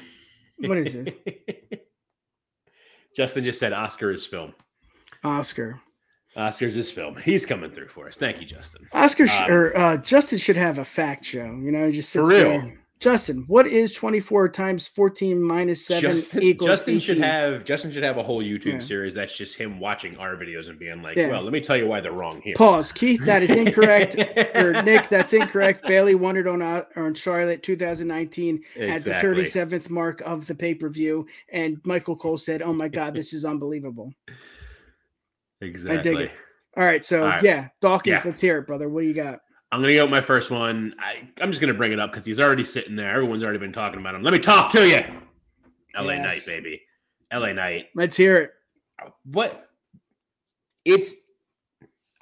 What is it? Justin just said Oscar is film. Oscar. Oscar's his film. He's coming through for us. Thank you, Justin. Oscar sh- Um, or uh, Justin should have a fact show. You know, just For real. there. Justin, what is 24 times 14 minus 7 Justin, equals Justin should have Justin should have a whole YouTube Yeah. series that's just him watching our videos and being like, Yeah. "Well, let me tell you why they're wrong here." Pause. Keith, that is incorrect. or Nick, that's incorrect. Bayley won it on uh, on Charlotte 2019 at the 37th mark of the pay per view, and Michael Cole said, "Oh my God, this is unbelievable." Exactly. I dig it. All right, so All right. yeah, Dawkins, Yeah. let's hear it, brother. What do you got? I'm gonna go with my first one. I, I'm just gonna bring it up because he's already sitting there. Everyone's already been talking about him. Let me talk to you. LA Knight, baby. LA Knight. Let's hear it. What? It's.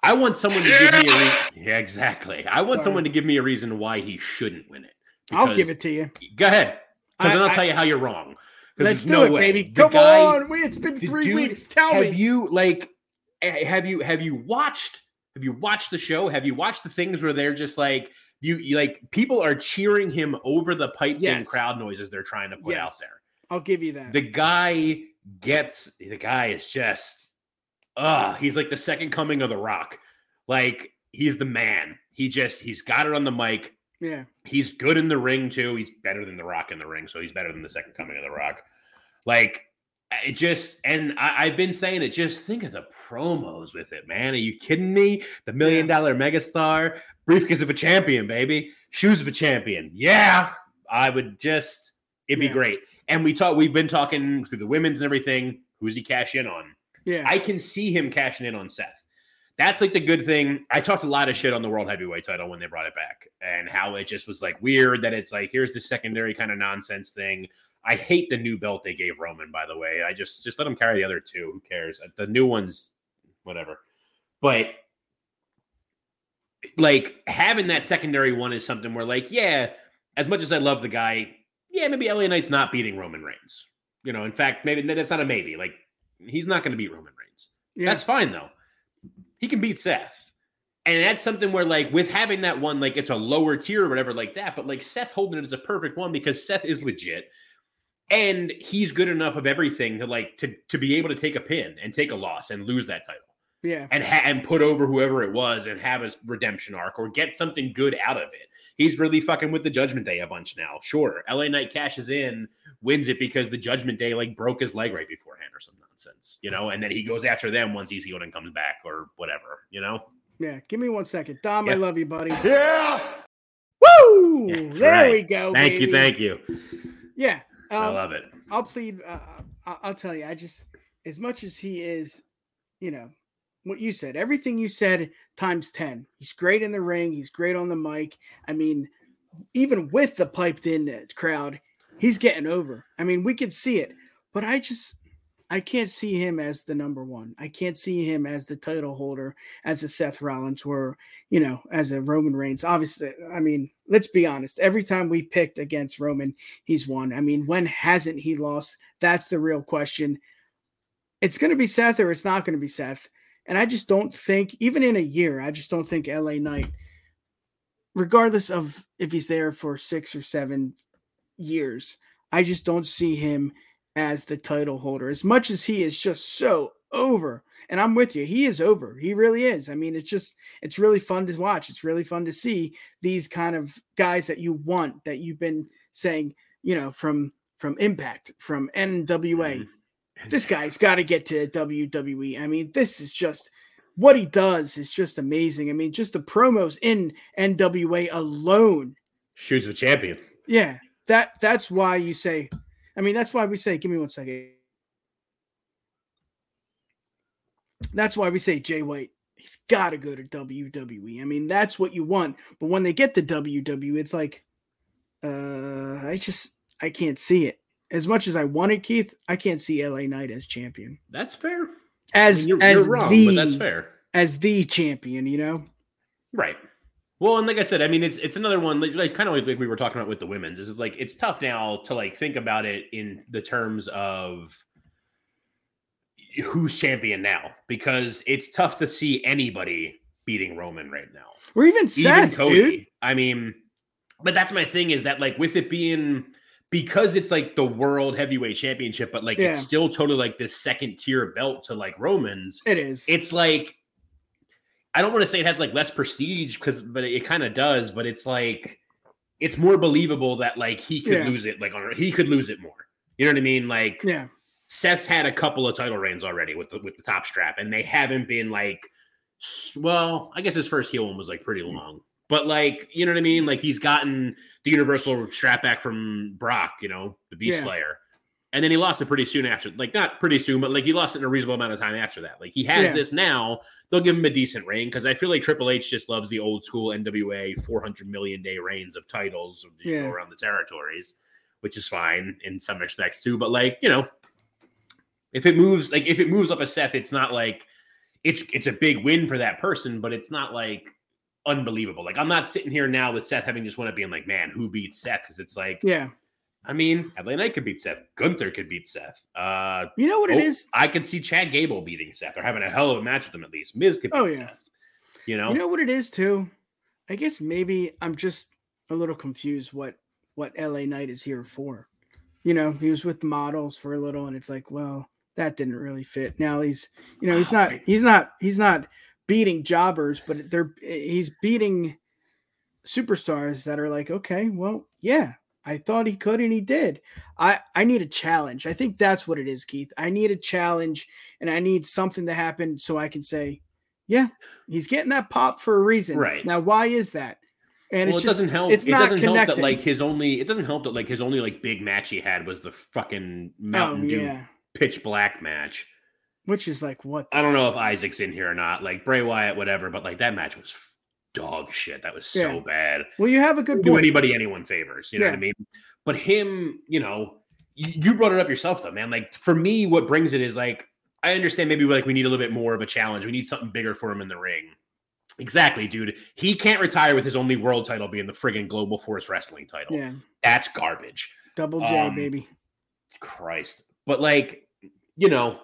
I want someone to give me a reason. Yeah, exactly. I want Sorry. someone to give me a reason why he shouldn't win it. I'll give it to you. Go ahead. Because then I'll I- tell you how you're wrong. Let's do no it, way. baby. The Come guy- on. Wait, it's been three dude- weeks. Tell have me. you like have you have you watched have you watched the show have you watched the things where they're just like you, you like people are cheering him over the pipe thing Yes. crowd noises they're trying to put out there I'll give you that. the guy gets the guy is just uh he's like the second coming of the rock like he's the man he just he's got it on the mic yeah. He's good in the ring too. He's better than the Rock in the ring, so he's better than the second coming of the Rock. Like it just, and I, I've been saying it. Just think of the promos with it, man. Are you kidding me? The million dollar megastar, briefcase of a champion, baby, shoes of a champion. Yeah, I would just, it'd be Yeah. great. And we talk, we've been talking through the women's and everything. Who's he cash in on? Yeah. I can see him cashing in on Seth. That's like the good thing. I talked a lot of shit on the world heavyweight title when they brought it back and how it just was like weird that it's like here's the secondary kind of nonsense thing. I hate the new belt they gave Roman, by the way. I just just let him carry the other two. Who cares? Uh, the new ones, whatever. But like having that secondary one is something where like, yeah, as much as I love the guy, yeah, maybe LA Knight's not beating Roman Reigns. You know, in fact, maybe that's not a maybe. Like he's not going to beat Roman Reigns. yeah. That's fine though. He can beat Seth. And that's something where, like, with having that one, like, it's a lower tier or whatever, like that. But like Seth holding it is a perfect one because Seth is legit, and he's good enough of everything to like to to be able to take a pin and take a loss and lose that title yeah. and ha- and put over whoever it was and have a redemption arc or get something good out of it. He's really fucking with the Judgment Day a bunch now. Sure, LA Knight cashes in, wins it because the Judgment Day like broke his leg right beforehand or some nonsense, you know, and then he goes after them once he's healed and comes back or whatever, you know. Yeah. Give me one second. Dom, I love you, buddy. Yeah. Woo! That's there right. we go. Thank you, thank you. Yeah. I Um, love it. I'll plead. Uh, I'll tell you. I just, as much as he is, you know, what you said, everything you said times 10. He's great in the ring. He's great on the mic. I mean, even with the piped in uh, crowd, he's getting over. I mean, we could see it, but I just, I can't see him as the number one. I can't see him as the title holder, as a Seth Rollins or, you know, as a Roman Reigns. Obviously, I mean, let's be honest. Every time we picked against Roman, he's won. I mean, when hasn't he lost? That's the real question. It's going to be Seth or it's not going to be Seth. And I just don't think, even in a year, I just don't think LA Knight, regardless of if he's there for six or seven years, I just don't see him as the title holder. As much as he is just so over, and I'm with you, he is over. He really is. I mean, it's just, it's really fun to watch. It's really fun to see these kind of guys that you want, that you've been saying, you know, from from Impact, from NWA. Mm-hmm. This guy's got to get to WWE. I mean, this is just what he does is just amazing. I mean, just the promos in NWA alone. Shoes of champion. Yeah, that that's why you say. I mean, that's why we say. Give me one second. That's why we say Jay White. He's got to go to WWE. I mean, that's what you want. But when they get to WWE, it's like, uh, I just I can't see it. As much as I wanted Keith, I can't see LA Knight as champion. That's fair. As I mean, you're, as you're wrong, the but that's fair. as the champion, you know. Right. Well, and like I said, I mean, it's it's another one like, like kind of like we were talking about with the women's. This is like it's tough now to like think about it in the terms of who's champion now because it's tough to see anybody beating Roman right now. Or even Seth, dude. I mean, but that's my thing is that like with it being because it's like the world heavyweight championship, but like Yeah. it's still totally like this second tier belt to like Romans. It is. It's like I don't want to say it has like less prestige because, but it kind of does. But it's like it's more believable that like he could Yeah. lose it, like on he could lose it more. You know what I mean? Like yeah. Seth's had a couple of title reigns already with the with the top strap, and they haven't been like, well, I guess his first heel one was like pretty mm. long, but like you know what I mean. Like he's gotten the universal strap back from Brock, you know, the Beast Yeah. Slayer, and then he lost it pretty soon after. Like not pretty soon, but like he lost it in a reasonable amount of time after that. Like he has Yeah. this now. They'll give him a decent reign because I feel like Triple H just loves the old school NWA 400 million day reigns of titles you know, around the territories, which is fine in some respects too. But like you know, if it moves like if it moves up a Seth, it's not like it's it's a big win for that person, but it's not like unbelievable. Like I'm not sitting here now with Seth having just won it being like, man, who beats Seth? Because it's like, Yeah. I mean, LA Knight could beat Seth. Gunther could beat Seth. Uh You know what it oh, is? I could see Chad Gable beating Seth or having a hell of a match with him at least. Miz could beat Oh, yeah. Seth. You know? You know what it is too? I guess maybe I'm just a little confused what what LA Knight is here for. You know, he was with the models for a little and it's like, well, that didn't really fit. Now he's, you know, he's not he's not he's not beating jobbers, but they're he's beating superstars that are like, okay, well, yeah, I thought he could and he did. I I need a challenge. I think that's what it is, Keith. I need a challenge and I need something to happen so I can say, yeah, he's getting that pop for a reason. Right. Now, why is that? And well, it's it just, doesn't help. It's it not doesn't help connected. that like his only. It doesn't help that like his only like big match he had was the fucking oh, Mountain oh Dew yeah, pitch black match. which is like what? I don't know if Isaac's in here or not. Like Bray Wyatt, whatever. But like that match was dog shit. That was so Yeah. bad. Well, you have a good Do point. anybody anyone favors. You know what I mean? But him, you know, you, you brought it up yourself though, man. Like for me, what brings it is like I understand maybe like we need a little bit more of a challenge. We need something bigger for him in the ring. Exactly, dude. He can't retire with his only world title being the friggin' Global Force Wrestling title. Yeah, That's garbage. double J, Um, baby. Christ. But like, you know,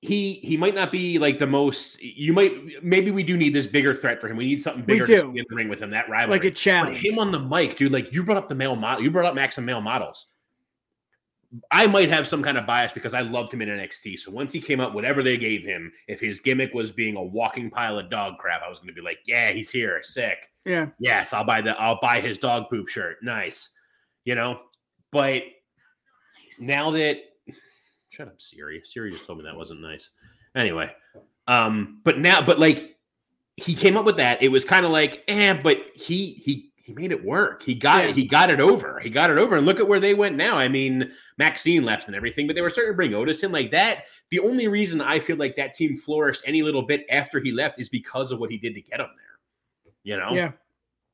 he he might not be like the most you might maybe we do need this bigger threat for him. We need something bigger to do. see in the ring with him. That rivalry. Like a But challenge. him on the mic, dude, like you brought up the male model, you brought up Maxim male models. I might have some kind of bias because I loved him in NXT. So once he came up, whatever they gave him, if his gimmick was being a walking pile of dog crap, I was going to be like, yeah, he's here, sick. yeah, Yes, I'll buy the I'll buy his dog poop shirt. Nice. You know? But now that shut up, Siri. Siri just told me that wasn't nice. Anyway. Um, but now, but like he came up with that. It was kind of like, eh, but he he he made it work. He got Yeah. it, he got it over. He got it over. And look at where they went now. I mean, Maxxine left and everything, but they were starting to bring Otis in like that. The only reason I feel like that team flourished any little bit after he left is because of what he did to get him there. You know? yeah.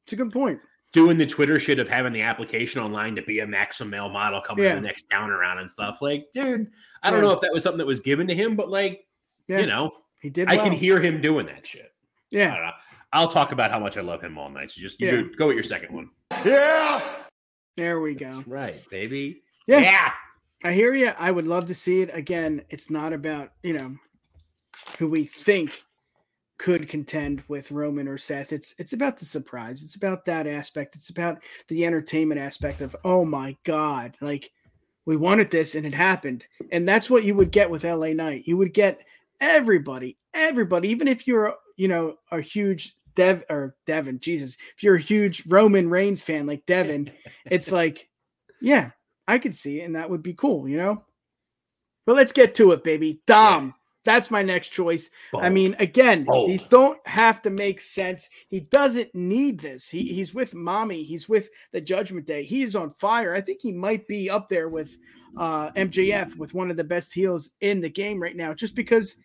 It's a good point. Doing the Twitter shit of having the application online to be a Maxim male model coming Yeah. to the next town around and stuff. Like, dude, I don't Yeah. know if that was something that was given to him, but like, Yeah, you know, he did. I well. can hear him doing that shit. Yeah. I'll talk about how much I love him all night. So just you go, with your second one. Yeah. there we That's go. right, baby. Yeah. yeah. I hear you. I would love to see it again. It's not about you know who we think could contend with Roman or Seth. It's it's about the surprise. It's about that aspect. It's about the entertainment aspect of oh my god, like we wanted this and it happened. And that's what you would get with LA Knight. You would get everybody, everybody, even if you're you know a huge Dev or Devin, Jesus, if you're a huge Roman Reigns fan like Devin, it's like, yeah, I could see it, and that would be cool, you know. But let's get to it, baby. Dom, that's my next choice. I mean, again, Bold. these don't have to make sense. He doesn't need this. He he's with mommy. He's with the Judgment Day. He's on fire. I think he might be up there with uh, MJF with one of the best heels in the game right now. Just because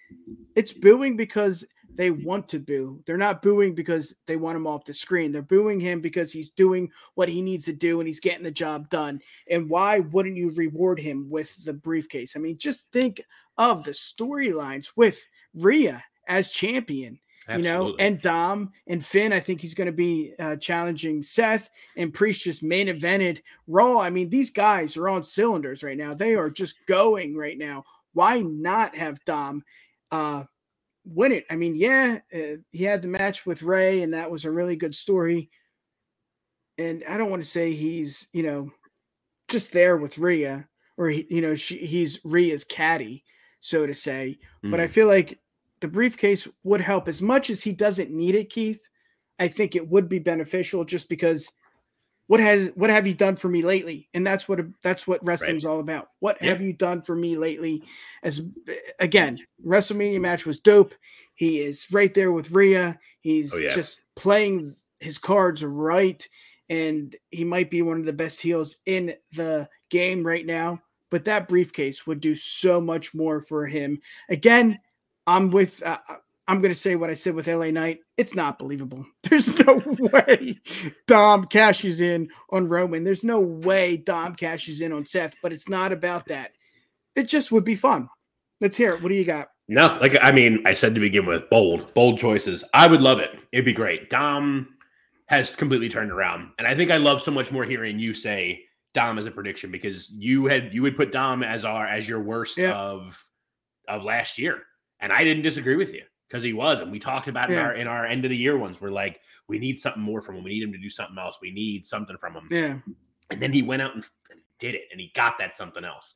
it's booing because they want to boo. They're not booing because they want him off the screen. They're booing him because he's doing what he needs to do and he's getting the job done. And why wouldn't you reward him with the briefcase? I mean, just think of the storylines with Rhea as champion, you know, and Dom and Finn. I think he's going to be uh, challenging Seth and Priest just main evented Raw. I mean, these guys are on cylinders right now. They are just going right now. Why not have Dom uh, win it? I mean, yeah, uh, he had the match with Rey, and that was a really good story. And I don't want to say he's, you know, just there with Rhea, or he, you know, she, he's Rhea's caddy, so to say. Mm. But I feel like the briefcase would help as much as he doesn't need it, Keith. I think it would be beneficial just because what has what have you done for me lately? And that's what that's what wrestling's right. all about. What have you done for me lately? As again wrestlemania match was dope. He is right there with Rhea. He's oh, yeah. just playing his cards right and he might be one of the best heels in the game right now but that briefcase would do so much more for him. Again i'm with uh, I'm going to say what I said with LA Knight. It's not believable. There's no way Dom cashes in on Roman. There's no way Dom cashes in on Seth, but it's not about that. It just would be fun. Let's hear it. What do you got? No, like I mean, I said to begin with, bold, bold choices. I would love it. It'd be great. Dom has completely turned around, and I think I love so much more hearing you say Dom as a prediction because you had you would put Dom as our as your worst yeah. of of last year, and I didn't disagree with you because he was, and we talked about yeah. in our in our end of the year ones. We're like, we need something more from him. We need him to do something else. We need something from him. Yeah. And then he went out and, and did it, and he got that something else.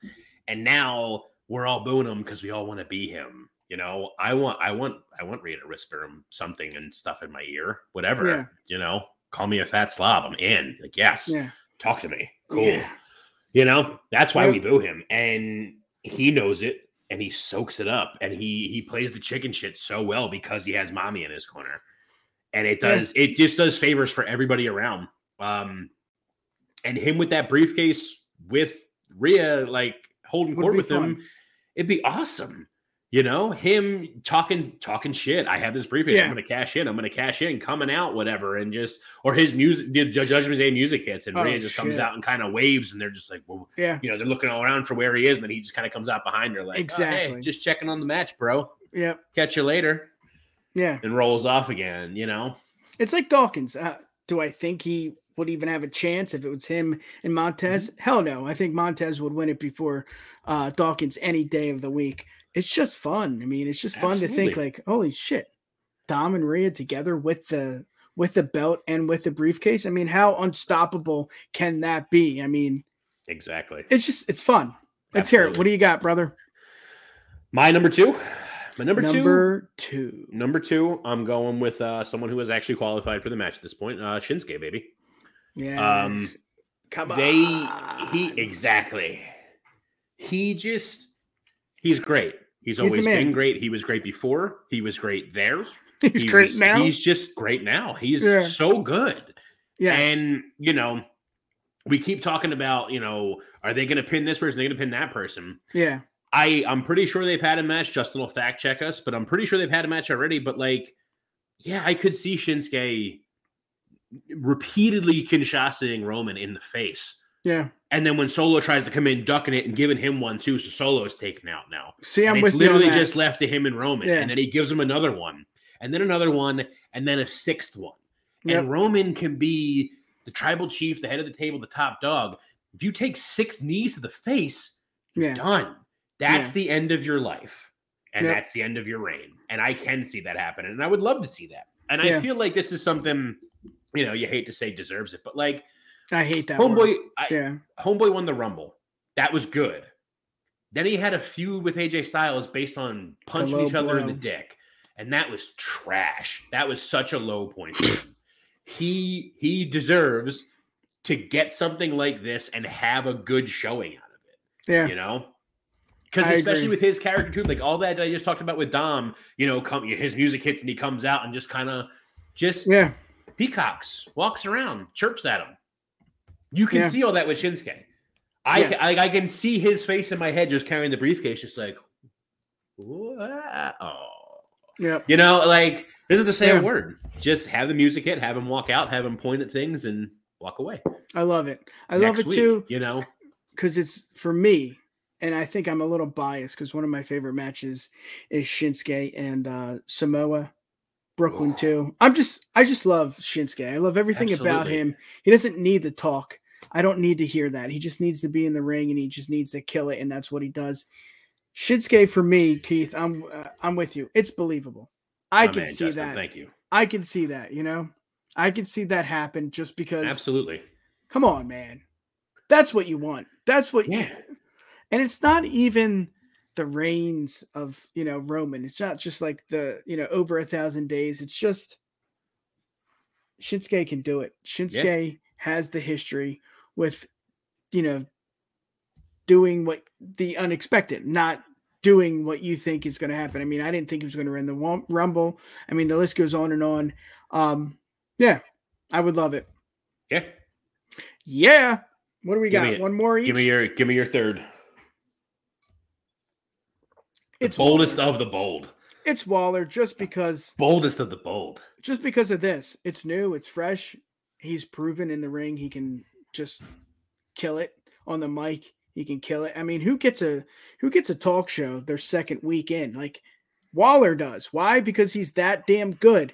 And now we're all booing him because we all want to be him. You know, I want, I want, I want Rhea to whisper him something and stuff in my ear, whatever. Yeah. You know, call me a fat slob. I'm in. Like, yes, yeah. talk to me. Cool. You know, that's why we boo him, and he knows it and he soaks it up and he he plays the chicken shit so well because he has mommy in his corner and it does yeah. it just does favors for everybody around um and him with that briefcase with Rhea like holding court with fun. him it'd be awesome you know, him talking talking shit. I have this briefing. Yeah. I'm going to cash in. I'm going to cash in, coming out, whatever, and just or his music, the Judgment Day music hits, and oh, Rhea just shit. comes out and kind of waves, and they're just like, well, yeah, you know, they're looking all around for where he is, and then he just kind of comes out behind her, like, exactly, oh, hey, just checking on the match, bro. Yeah, catch you later. Yeah, and rolls off again. You know, it's like Dawkins. Uh, do I think he would even have a chance if it was him and Montez? Mm-hmm. Hell no. I think Montez would win it before uh, Dawkins any day of the week it's just fun. I mean, it's just fun Absolutely. to think like, holy shit, Dom and Rhea together with the with the belt and with the briefcase. I mean, how unstoppable can that be? I mean, exactly. It's just it's fun. Let's Absolutely. hear it. What do you got, brother? My number two. My number, number two. two. Number two. I'm going with uh, someone who has actually qualified for the match at this point. Uh, Shinsuke, baby. Yeah. Um, Come on. They he exactly. He just he's great. He's, he's always been great. He was great before. He was great there. He's he great was, now. He's just great now. He's yeah. so good. Yeah. And you know, we keep talking about, you know, are they going to pin this person? Are they going to pin that person? Yeah. I I'm pretty sure they've had a match. Justin will fact check us, but I'm pretty sure they've had a match already. But like, yeah, I could see Shinsuke repeatedly Kinshasaing Roman in the face. Yeah. And then when Solo tries to come in, ducking it and giving him one too, so Solo is taken out now. See, I'm and it's literally just left to him and Roman, yeah. and then he gives him another one, and then another one, and then a sixth one. Yep. And Roman can be the tribal chief, the head of the table, the top dog. If you take six knees to the face, you're yeah. done. That's yeah. the end of your life, and yep. that's the end of your reign. And I can see that happen, and I would love to see that. And I feel like this is something, you know, you hate to say deserves it, but like I hate that. Homeboy, I, yeah. Homeboy won the Rumble. That was good. Then he had a feud with AJ Styles based on punching each other blow. in the dick, and that was trash. That was such a low point. he he deserves to get something like this and have a good showing out of it. Yeah, you know. Because especially agree. with his character too, like all that I just talked about with Dom, you know, come his music hits and he comes out and just kind of just yeah peacocks, walks around, chirps at him. You can yeah. see all that with Shinsuke. I, yeah. I, I can see his face in my head just carrying the briefcase, just like, oh, yeah. You know, like doesn't to say yeah. a word. Just have the music hit, have him walk out, have him point at things, and walk away. I love it. I Next love it week, too. You know, because it's for me, and I think I'm a little biased because one of my favorite matches is Shinsuke and uh, Samoa. Brooklyn oh. too. I'm just I just love Shinsuke. I love everything Absolutely. about him. He doesn't need to talk. I don't need to hear that. He just needs to be in the ring and he just needs to kill it, and that's what he does. Shinsuke for me, Keith. I'm uh, I'm with you. It's believable. I My can man, see Justin, that. Thank you. I can see that. You know, I can see that happen just because. Absolutely. Come on, man. That's what you want. That's what. Yeah. And it's not even the reigns of you know Roman. It's not just like the you know over a thousand days. It's just Shinsuke can do it. Shinsuke has the history with you know doing what the unexpected, not doing what you think is going to happen. I mean, I didn't think he was going to win the Rumble. I mean, the list goes on and on. Um, yeah, I would love it. Yeah. Yeah. What do we Give got? One more each. Give me your give me your third. The it's boldest Waller. of the bold. It's Waller just because Boldest of the bold. just because of this. It's new, it's fresh. He's proven in the ring he can just kill it on the mic. He can kill it. I mean, who gets a who gets a talk show their second week in? Like Waller does. Why? Because he's that damn good.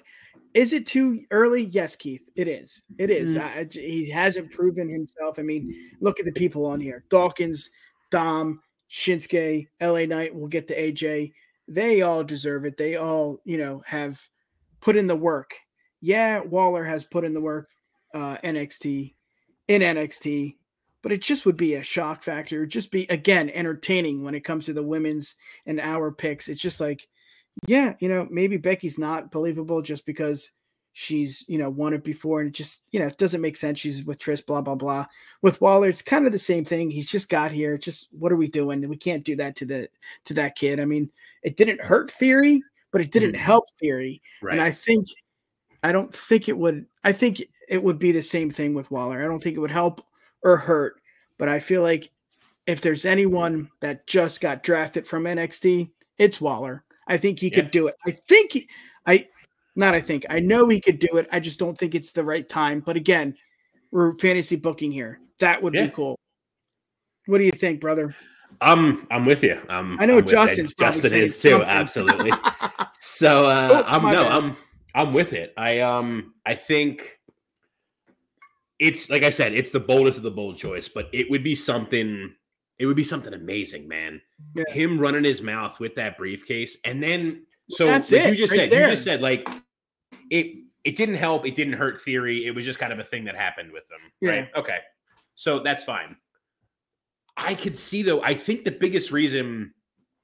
Is it too early? Yes, Keith. It is. It is. Mm. I- I- he hasn't proven himself. I mean, look at the people on here: Dawkins, Dom, Shinsuke, LA Knight. We'll get to AJ. They all deserve it. They all, you know, have put in the work. Yeah, Waller has put in the work. Uh, NXT in NXT, but it just would be a shock factor. Just be again entertaining when it comes to the women's and our picks. It's just like, yeah, you know, maybe Becky's not believable just because she's you know won it before, and it just you know it doesn't make sense. She's with Trish, blah blah blah. With Waller, it's kind of the same thing. He's just got here. Just what are we doing? We can't do that to the to that kid. I mean, it didn't hurt Theory, but it didn't Mhm. help Theory. Right. And I think, I don't think it would. I think it would be the same thing with Waller. I don't think it would help or hurt. But I feel like if there's anyone that just got drafted from NXT, it's Waller. I think he could do it. I think he, I, not I think I know he could do it. I just don't think it's the right time. But again, we're fantasy booking here. That would Yeah. be cool. What do you think, brother? I'm I'm with you. Um, I know. Justin's Justin is too. something. Absolutely. So uh, Oh, I'm no, bad. I'm I'm with it. I um I think it's like I said, it's the boldest of the bold choice, but it would be something. It would be something amazing, man. Yeah. Him running his mouth with that briefcase, and then so That's like it, you just right said, there. you just said like it. It didn't help. It didn't hurt theory. It was just kind of a thing that happened with them. Right. Okay. So that's fine. I could see though. I think the biggest reason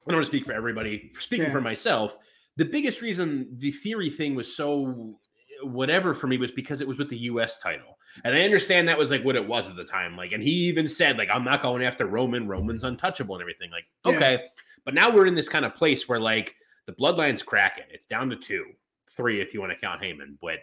I don't want to speak for everybody. Speaking Yeah. for myself, the biggest reason the theory thing was so whatever for me was because it was with the US title. And I understand that was like what it was at the time. Like, and he even said, like, I'm not going after Roman, Roman's untouchable and everything. Like, Yeah. okay. But now we're in this kind of place where like the bloodline's cracking. It's down to two, three if you want to count Heyman, but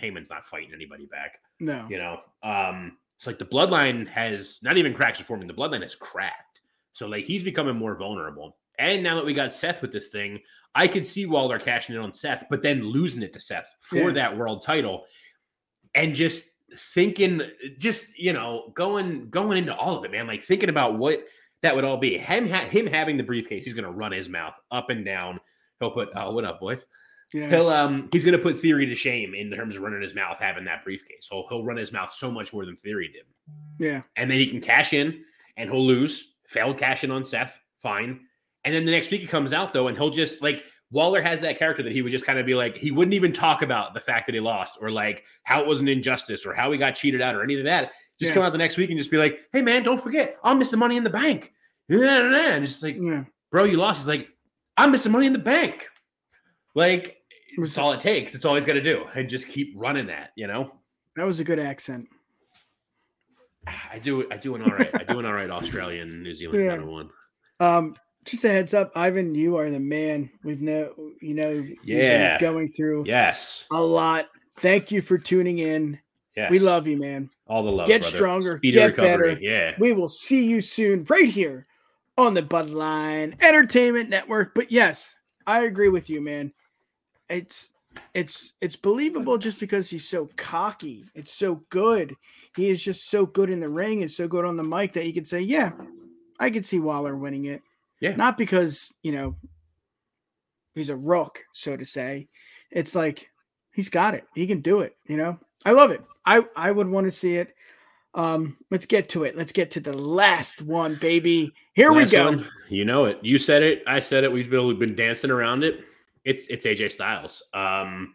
Heyman's not fighting anybody back No. you know um it's like the bloodline has not even cracks forming the bloodline has cracked so like he's becoming more vulnerable and now that we got seth with this thing i could see waller cashing in on seth but then losing it to seth for Yeah. that world title and just thinking just you know going going into all of it man like thinking about what that would all be him ha- him having the briefcase he's going to run his mouth up and down he'll put oh what up boys Yes. He'll um he's gonna put theory to shame in terms of running his mouth having that briefcase. He'll, he'll run his mouth so much more than theory did. yeah. And then he can cash in and he'll lose. Failed cash in on Seth, fine. And then the next week he comes out though, and he'll just like Waller has that character that he would just kind of be like, he wouldn't even talk about the fact that he lost or like how it was an injustice or how he got cheated out or any of that. Just Yeah. come out the next week and just be like, hey man, don't forget, I'll miss the money in the bank. And it's just like, Yeah. bro, you lost. He's like, I'm missing money in the bank. Like, it's all it takes. It's all he's got to do, and just keep running that. You know, That was a good accent. I do. I do an all right. I do an all right Australian New Zealand Yeah. kind of one. Um, just a heads up, Ivan, you are the man. We've know you know Yeah. going through Yes. a lot. Thank you for tuning in. Yes. We love you, man. all the love. Get brother. stronger, Speedy get recovery. better. Yeah. We will see you soon, right here on the Bloodline Entertainment Network. But yes, I agree with you, man. It's it's it's believable just because he's so cocky. It's so good. He is just so good in the ring and so good on the mic that you can say, yeah, I could see Waller winning it. Yeah. Not because, you know, he's a rook, so to say. It's like he's got it. He can do it, you know. I love it. I I would want to see it. Um, let's get to it. Let's get to the last one, baby. Here Last we go. one, you know it. You said it. I said it. We've been, we've been dancing around it. It's it's AJ Styles. Um,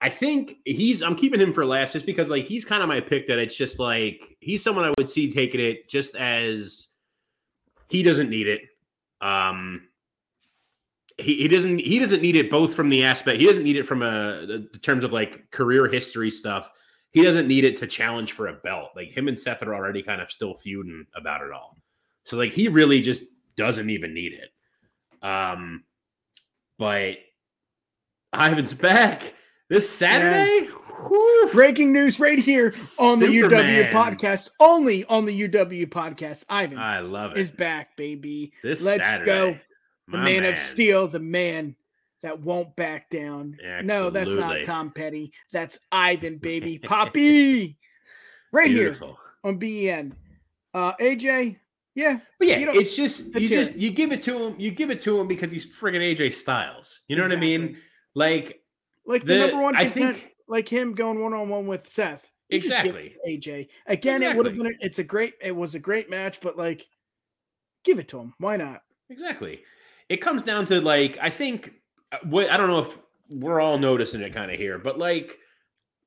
I think he's. I'm keeping him for last just because like he's kind of my pick. That it's just like he's someone I would see taking it just as he doesn't need it. Um, he, he doesn't he doesn't need it both from the aspect he doesn't need it from a terms of like career history stuff. He doesn't need it to challenge for a belt. Like him and Seth are already kind of still feuding about it all. So like he really just doesn't even need it. Um, but Ivan's back this Saturday. Whew. Breaking news right here on the UW podcast, only on the UW podcast. Ivan I love it. is back, baby. this Let's Saturday. go. The My man, of steel, the man that won't back down. No, that's not Tom Petty. That's Ivan, baby. Poppy. Right here on BEN. Uh AJ, yeah. But yeah, it's just you just it. you give it to him. You give it to him because he's friggin' AJ Styles. You know what I mean? Like Like the, The- number one I think- like him going one on one with Seth. You exactly. AJ. Again, it would have been a, it's a great it was a great match, but like give it to him. Why not? Exactly. It comes down to like I think uh, what I don't know if we're all noticing it kind of here, but like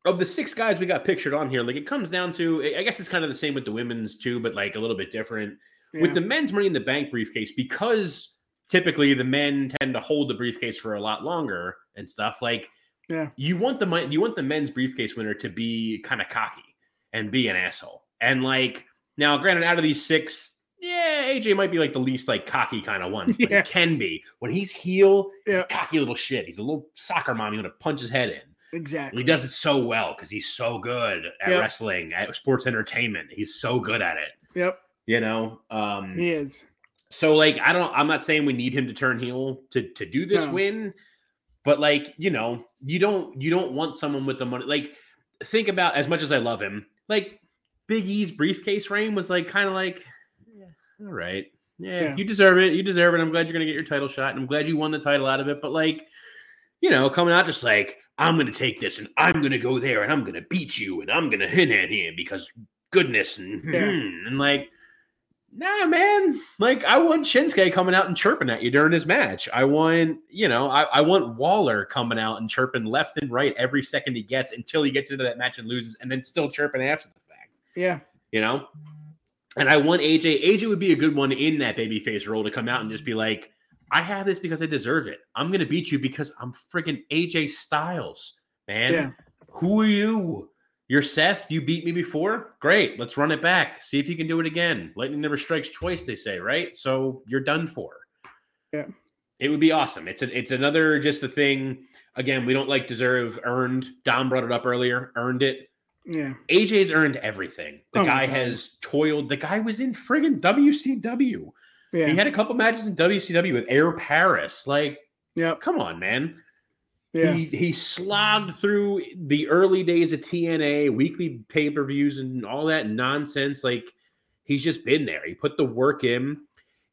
of the six guys we got pictured on here, like it comes down to I guess it's kind of the same with the women's too, but like a little bit different. Yeah. With the men's money in the bank briefcase, because typically the men tend to hold the briefcase for a lot longer and stuff, like Yeah. you want the you want the men's briefcase winner to be kind of cocky and be an asshole. And like now, granted, out of these six, yeah, AJ might be like the least like cocky kind of one, but Yeah. he can be. When he's heel, he's Yeah. a cocky little shit. He's a little soccer mom. You want to punch his head in. And exactly. he does it so well because he's so good at Yep. wrestling, at sports entertainment. He's so good at it. Yep, You know, um, he is. so like I don't I'm not saying we need him to turn heel to to do this No. win, but like, you know, you don't you don't want someone with the money. Like think about as much as I love him, like Big E's briefcase reign was like kind of like yeah, all right. Yeah, Yeah. you deserve it. You deserve it. I'm glad you're gonna get your title shot, and I'm glad you won the title out of it. But like, you know, coming out just like I'm gonna take this and I'm gonna go there and I'm gonna beat you and I'm gonna hit at him because goodness and Yeah. Hmm, and like Nah, man. Like I want Shinsuke coming out and chirping at you during his match. I want, you know, I, I want Waller coming out and chirping left and right every second he gets until he gets into that match and loses, and then still chirping after the fact. Yeah, You know? And I want AJ. AJ would be a good one in that babyface role to come out and just be like, I have this because I deserve it. I'm gonna beat you because I'm freaking AJ Styles, man. Yeah. Who are you? You're Seth. You beat me before. Great. Let's run it back. See if you can do it again. Lightning never strikes twice, they say, right? So you're done for. Yeah. It would be awesome. It's a, it's another just a thing. Again, we don't like deserve earned. Dom brought it up earlier. Earned it. yeah, AJ's earned everything. The Oh guy has toiled. The guy was in friggin' WCW. yeah. He had a couple matches in WCW with Air Paris. Like, yeah, come on, man. Yeah, He he slogged through the early days of TNA, weekly pay-per-views and all that nonsense. Like he's just been there. He put the work in.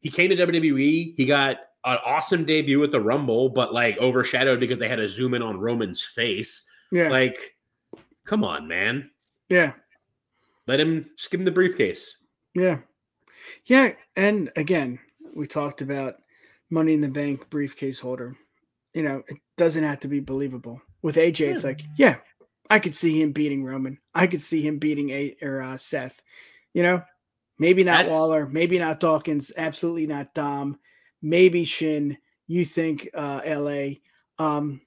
He came to WWE. He got an awesome debut at the Rumble, but like overshadowed because they had to zoom in on Roman's face. yeah, Like, come on, man. yeah. Let him him the briefcase. Yeah. Yeah. And again, we talked about money in the bank briefcase holder. You know, it doesn't have to be believable. With AJ, it's like, yeah, I could see him beating Roman. I could see him beating a or uh, Seth. You know, maybe not That's- Waller, maybe not Dawkins, absolutely not Dom, maybe Shin. You think uh LA. Um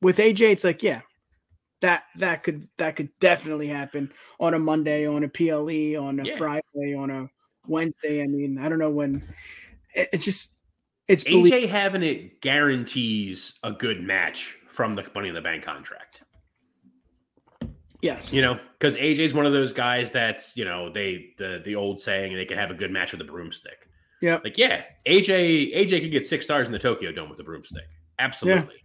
with AJ, it's like, yeah, that that could that could definitely happen on a Monday, on a PLE, on a Yeah. Friday, on a Wednesday. I mean, I don't know when. It, it just it's belie- AJ having it guarantees a good match from the Money in the Bank contract. yes, You know, because AJ's one of those guys that's you know they the the old saying they can have a good match with a broomstick. Yeah. Like yeah, AJ AJ could get six stars in the Tokyo Dome with a broomstick. Absolutely.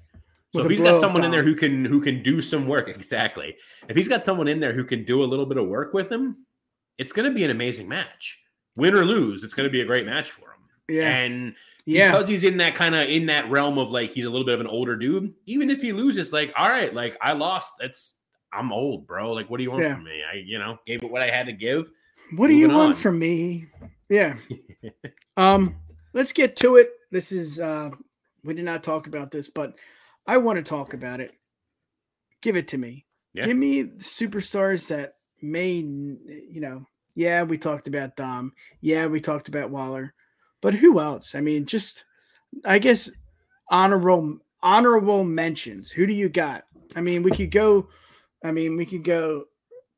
So if he's got someone in there who can who can do some work, exactly. If he's got someone in there who can do a little bit of work with him, it's going to be an amazing match. Win or lose, it's going to be a great match for him. yeah, And yeah, because he's in that kind of in that realm of like he's a little bit of an older dude. Even if he loses, like all right, like I lost. That's I'm old, bro. Like what do you want Yeah. from me? I you know gave it what I had to give. What do you Moving want on. from me? Yeah. um, let's get to it. This is uh we did not talk about this, but I want to talk about it. Give it to me. Yeah. Give me superstars that may you know, yeah, we talked about Dom. Yeah, we talked about Waller. But who else? I mean, just I guess honorable honorable mentions. Who do you got? I mean, we could go I mean, we could go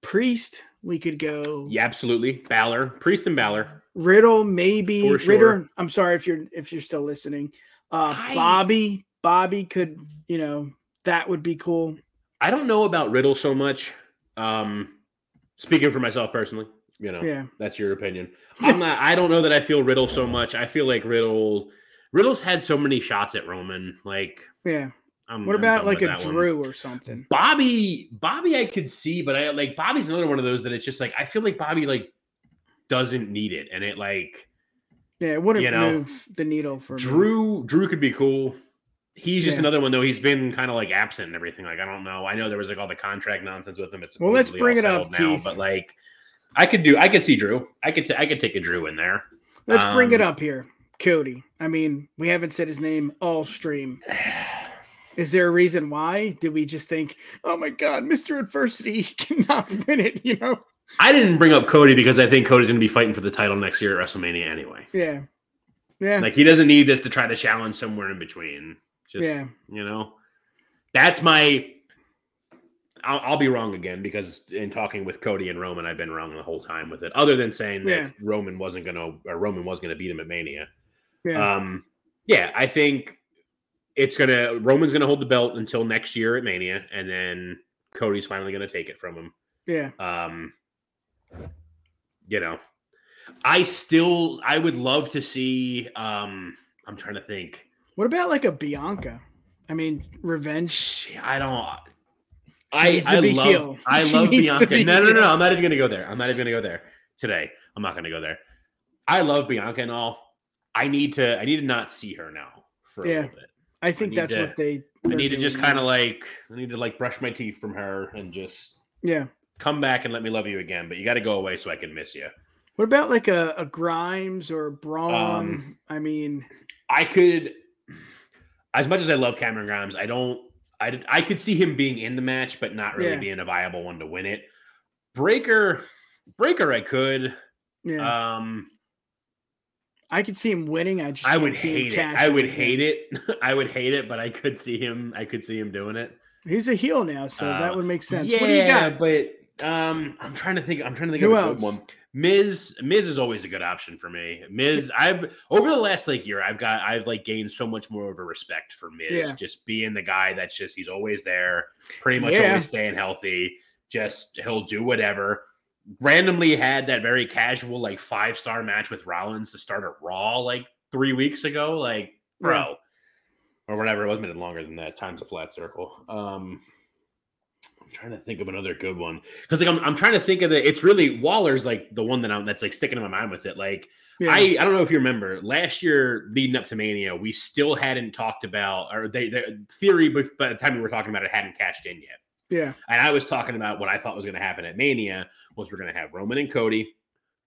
Priest, we could go Yeah, absolutely. Balor, Priest and Balor. Riddle, maybe For Ritter. I'm sorry if you're if you're still listening. Uh I- Bobby, Bobby could, you know, that would be cool. I don't know about Riddle so much. Um, speaking for myself personally, you know, Yeah. that's your opinion. I'm not. I don't know that I feel Riddle so much. I feel like Riddle. Riddle's had so many shots at Roman. Like, Yeah. I'm, What about like a that one. Drew or something? Bobby, Bobby, I could see, but I like Bobby's another one of those that it's just like I feel like Bobby like doesn't need it, and it like Yeah, it wouldn't you know, move the needle for me. Drew. Drew could be cool. He's just Yeah. another one though. He's been kind of like absent and everything. Like I don't know. I know there was like all the contract nonsense with him. It's Well, let's bring it up, now, Keith. but like I could do. I could see Drew. I could. T- I could take a Drew in there. Let's bring it um, up here. Cody. I mean, we haven't said his name all stream. Is there a reason why? Did we just think, oh my god, Mr. Adversity cannot win it, you know? I didn't bring up Cody because I think Cody's going to be fighting for the title next year at WrestleMania anyway. Yeah. Yeah. Like he doesn't need this to try to challenge somewhere in between. Just Yeah. you know, that's my. I'll, I'll be wrong again because in talking with Cody and Roman, I've been wrong the whole time with it. Other than saying that Yeah. Roman wasn't going to, or Roman was going to beat him at Mania. yeah. Um, yeah, I think it's gonna Roman's gonna hold the belt until next year at Mania, and then Cody's finally gonna take it from him. yeah. Um, you know, I still I would love to see. Um, I'm trying to think. What about like a Bianca? I mean, revenge. I don't. I I love heel. I She love Bianca. be No, no, no, no. I'm not even gonna go there. I'm not even gonna go there today. I'm not gonna go there. I love Bianca and all. I need to. I need to not see her now for a Yeah. little bit. I think need that's to- what they. I need to just kind of like I need to like brush my teeth from her and just Yeah. come back and let me love you again. But you got to go away so I can miss you. What about like a, a Grimes or a Bron? Um, I mean, I could, as much as I love Cameron Grimes, I don't. I did, I could see him being in the match, but not really Yeah. being a viable one to win it. Breakker, Breakker, I could. yeah, Um, I could see him winning. I just I would hate it. I would hate it. I would hate it, but I could see him. I could see him doing it. He's a heel now, so that Uh, would make sense. Yeah, what do you got? but um, I'm trying to think. I'm trying to think Who of a else? good one. Miz, Miz is always a good option for me. Miz, I've over the last like year, I've got I've like gained so much more of a respect for Miz. Yeah. Just being the guy that's just he's always there, pretty much Yeah. always staying healthy. Just he'll do whatever. Randomly had that very casual like five star match with Rollins to start at Raw like three weeks ago. Like, bro, or whatever. It wasn't longer than that. Time's a flat circle. Um, I'm trying to think of another good one because like I'm, I'm trying to think of the. It's really Waller's like the one that I'm that's like sticking in my mind with it. Like Yeah. I I don't know if you remember last year leading up to Mania, we still hadn't talked about or they the theory, but by the time we were talking about it, hadn't cashed in yet. yeah, And I was talking about what I thought was going to happen at Mania was we're going to have Roman and Cody.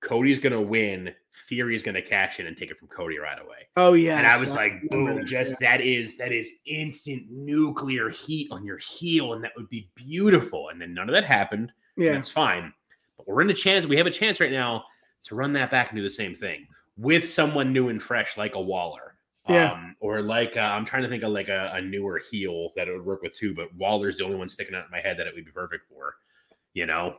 Cody's to win. Theory's to cash in and take it from Cody right away. oh yeah. and I was like, remember boom, that, just that is that is instant nuclear heat on your heel, and that would be beautiful. And then none of that happened. yeah, That's fine. But we're in a chance, we have a chance right now to run that back and do the same thing with someone new and fresh like a Waller. Yeah. Um, or like uh, I'm trying to think of like a, a newer heel that it would work with too, but Waller's the only one sticking out in my head that it would be perfect for, you know.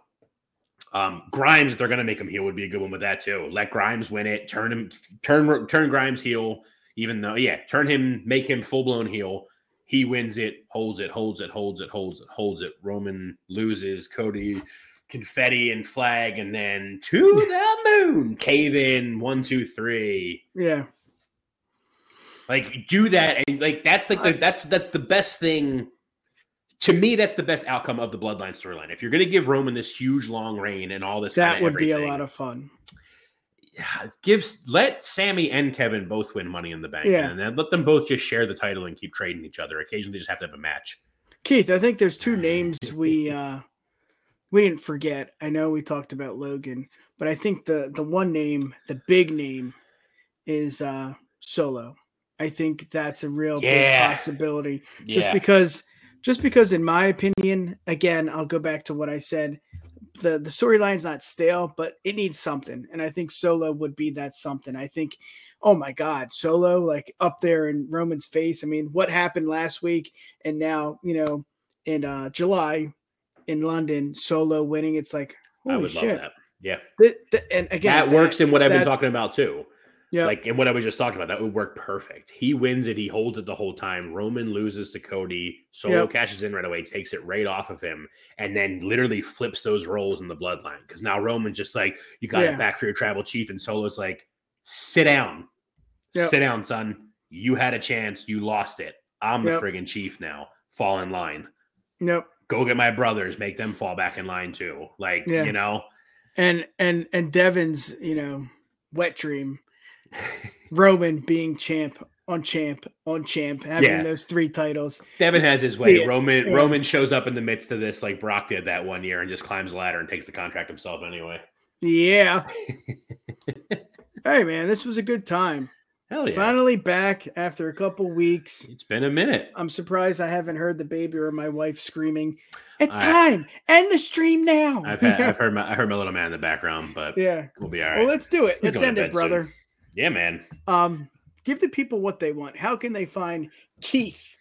Um, Grimes, if they're gonna make him heel, would be a good one with that too. Let Grimes win it, turn him, turn turn Grimes heel, even though yeah, turn him, make him full blown heel. He wins it, holds it, holds it, holds it, holds it, holds it. Roman loses, Cody confetti and flag, and then to the moon, cave in one, two, three. yeah, Like do that, and like that's like the, that's that's the best thing. To me, that's the best outcome of the bloodline storyline. If you're going to give Roman this huge long reign and all this, that would be a lot of fun. yeah, gives let Sammy and Kevin both win Money in the Bank, Yeah. and then let them both just share the title and keep trading each other. Occasionally, just have to have a match. Keith, I think there's two names we uh we didn't forget. I know we talked about Logan, but I think the the one name, the big name, is uh Solo. I think that's a real Yeah. big possibility. Just Yeah. because, just because, in my opinion, again, I'll go back to what I said. the The storyline's not stale, but it needs something, and I think Solo would be that something. I think, oh my God, Solo like up there in Roman's face. I mean, what happened last week, and now you know in uh July in London, Solo winning. It's like I would shit. love that. Yeah. Th- th- and again, that works in what I've been talking about too. Yeah, Like in what I was just talking about, that would work perfect. He wins it, he holds it the whole time. Roman loses to Cody. Solo Yep. cashes in right away, takes it right off of him, and then literally flips those roles in the bloodline. Because now Roman's just like, You got Yeah. it back for your tribal chief. And Solo's like, Sit down. Yep. Sit down, son. You had a chance, you lost it. I'm the Yep. friggin' chief now. Fall in line. nope. Go get my brothers, make them fall back in line too. Like, Yeah. you know, And and and Devin's, you know, wet dream, Roman being champ on champ on champ, having Yeah. those three titles. Devin has his way. Yeah, Roman yeah. Roman shows up in the midst of this, like Brock did that one year, and just climbs the ladder and takes the contract himself anyway. Yeah. hey man, this was a good time. Hell yeah! Finally back after a couple weeks. It's been a minute. I'm surprised I haven't heard the baby or my wife screaming, "It's I- time! End the stream now!" I've, had, I've heard my I heard my little man in the background, but yeah. we'll be all right. Well, let's do it. He's Let's going to end it, brother. soon. Yeah, man. Um, give the people what they want. How can they find Keith?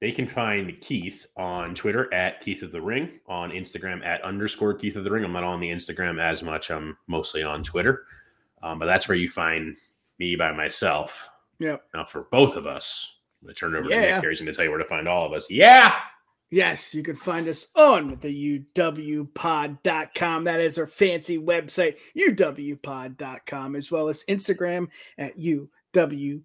They can find Keith on Twitter at Keith of the Ring, on Instagram at underscore Keith of the Ring. I'm not on the Instagram as much. I'm mostly on Twitter, um, but that's where you find me by myself. Yep. Now for both of us, I'm gonna turn it over to Yeah. Nick here. He's gonna tell you where to find all of us. Yeah. Yes, you can find us on the uwpod.com. That is our fancy website, uwpod.com, as well as Instagram at uwpodcast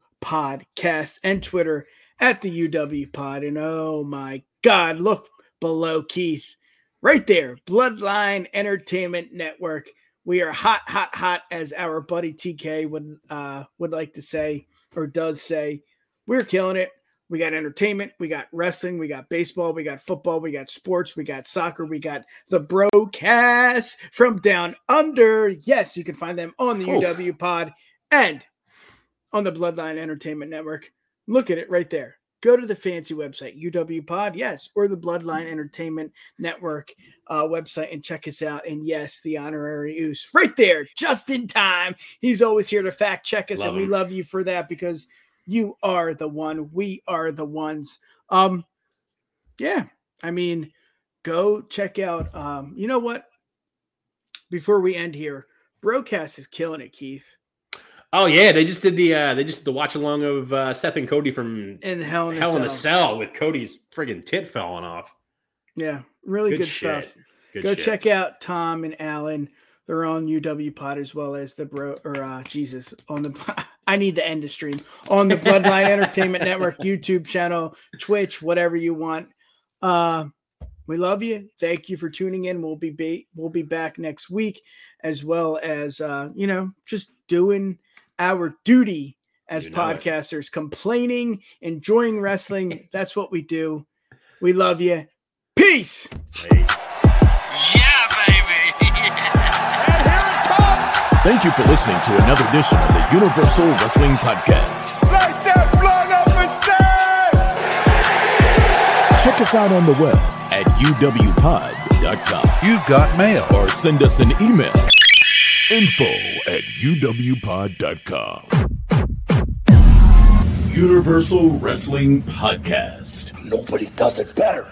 and Twitter at the uwpod. And oh my God, look below Keith. Right there, Bloodline Entertainment Network. We are hot, hot, hot, as our buddy TK would uh, would like to say or does say. We're killing it. We got entertainment, we got wrestling, we got baseball, we got football, we got sports, we got soccer, we got the broadcast from down under. Yes, you can find them on the Oof. UW Pod and on the Bloodline Entertainment Network. Look at it right there. Go to the fancy website, UW Pod, yes, or the Bloodline Entertainment Network uh, website and check us out. And yes, the honorary Oos right there, just in time. He's always here to fact check us, Love and we love you for that because you are the one. We are the ones. Um, yeah, I mean, go check out. Um, you know what? Before we end here, Broadcast is killing it, Keith. Oh yeah, they just did the uh they just did the watch along of uh Seth and Cody from In Hell in a Hell in a Cell. Cell with Cody's friggin' tit falling off. Yeah, really Good good, stuff. Good Go shit. check out Tom and Alan. They're on UW Pod as well as the bro or uh Jesus on the I need to end the stream on the Bloodline Entertainment Network YouTube channel, Twitch, whatever you want. Uh we love you. Thank you for tuning in. We'll be ba- we'll be back next week as well as uh you know just doing our duty as You know it. podcasters, complaining, enjoying wrestling. That's what we do. We love you. Peace. Hey. Thank you for listening to another edition of the Universal Wrestling Podcast. Like that blood up and say! Check us out on the web at uwpod.com You've got mail. or send us an email info at uwpod.com. Universal Wrestling Podcast. Nobody does it better.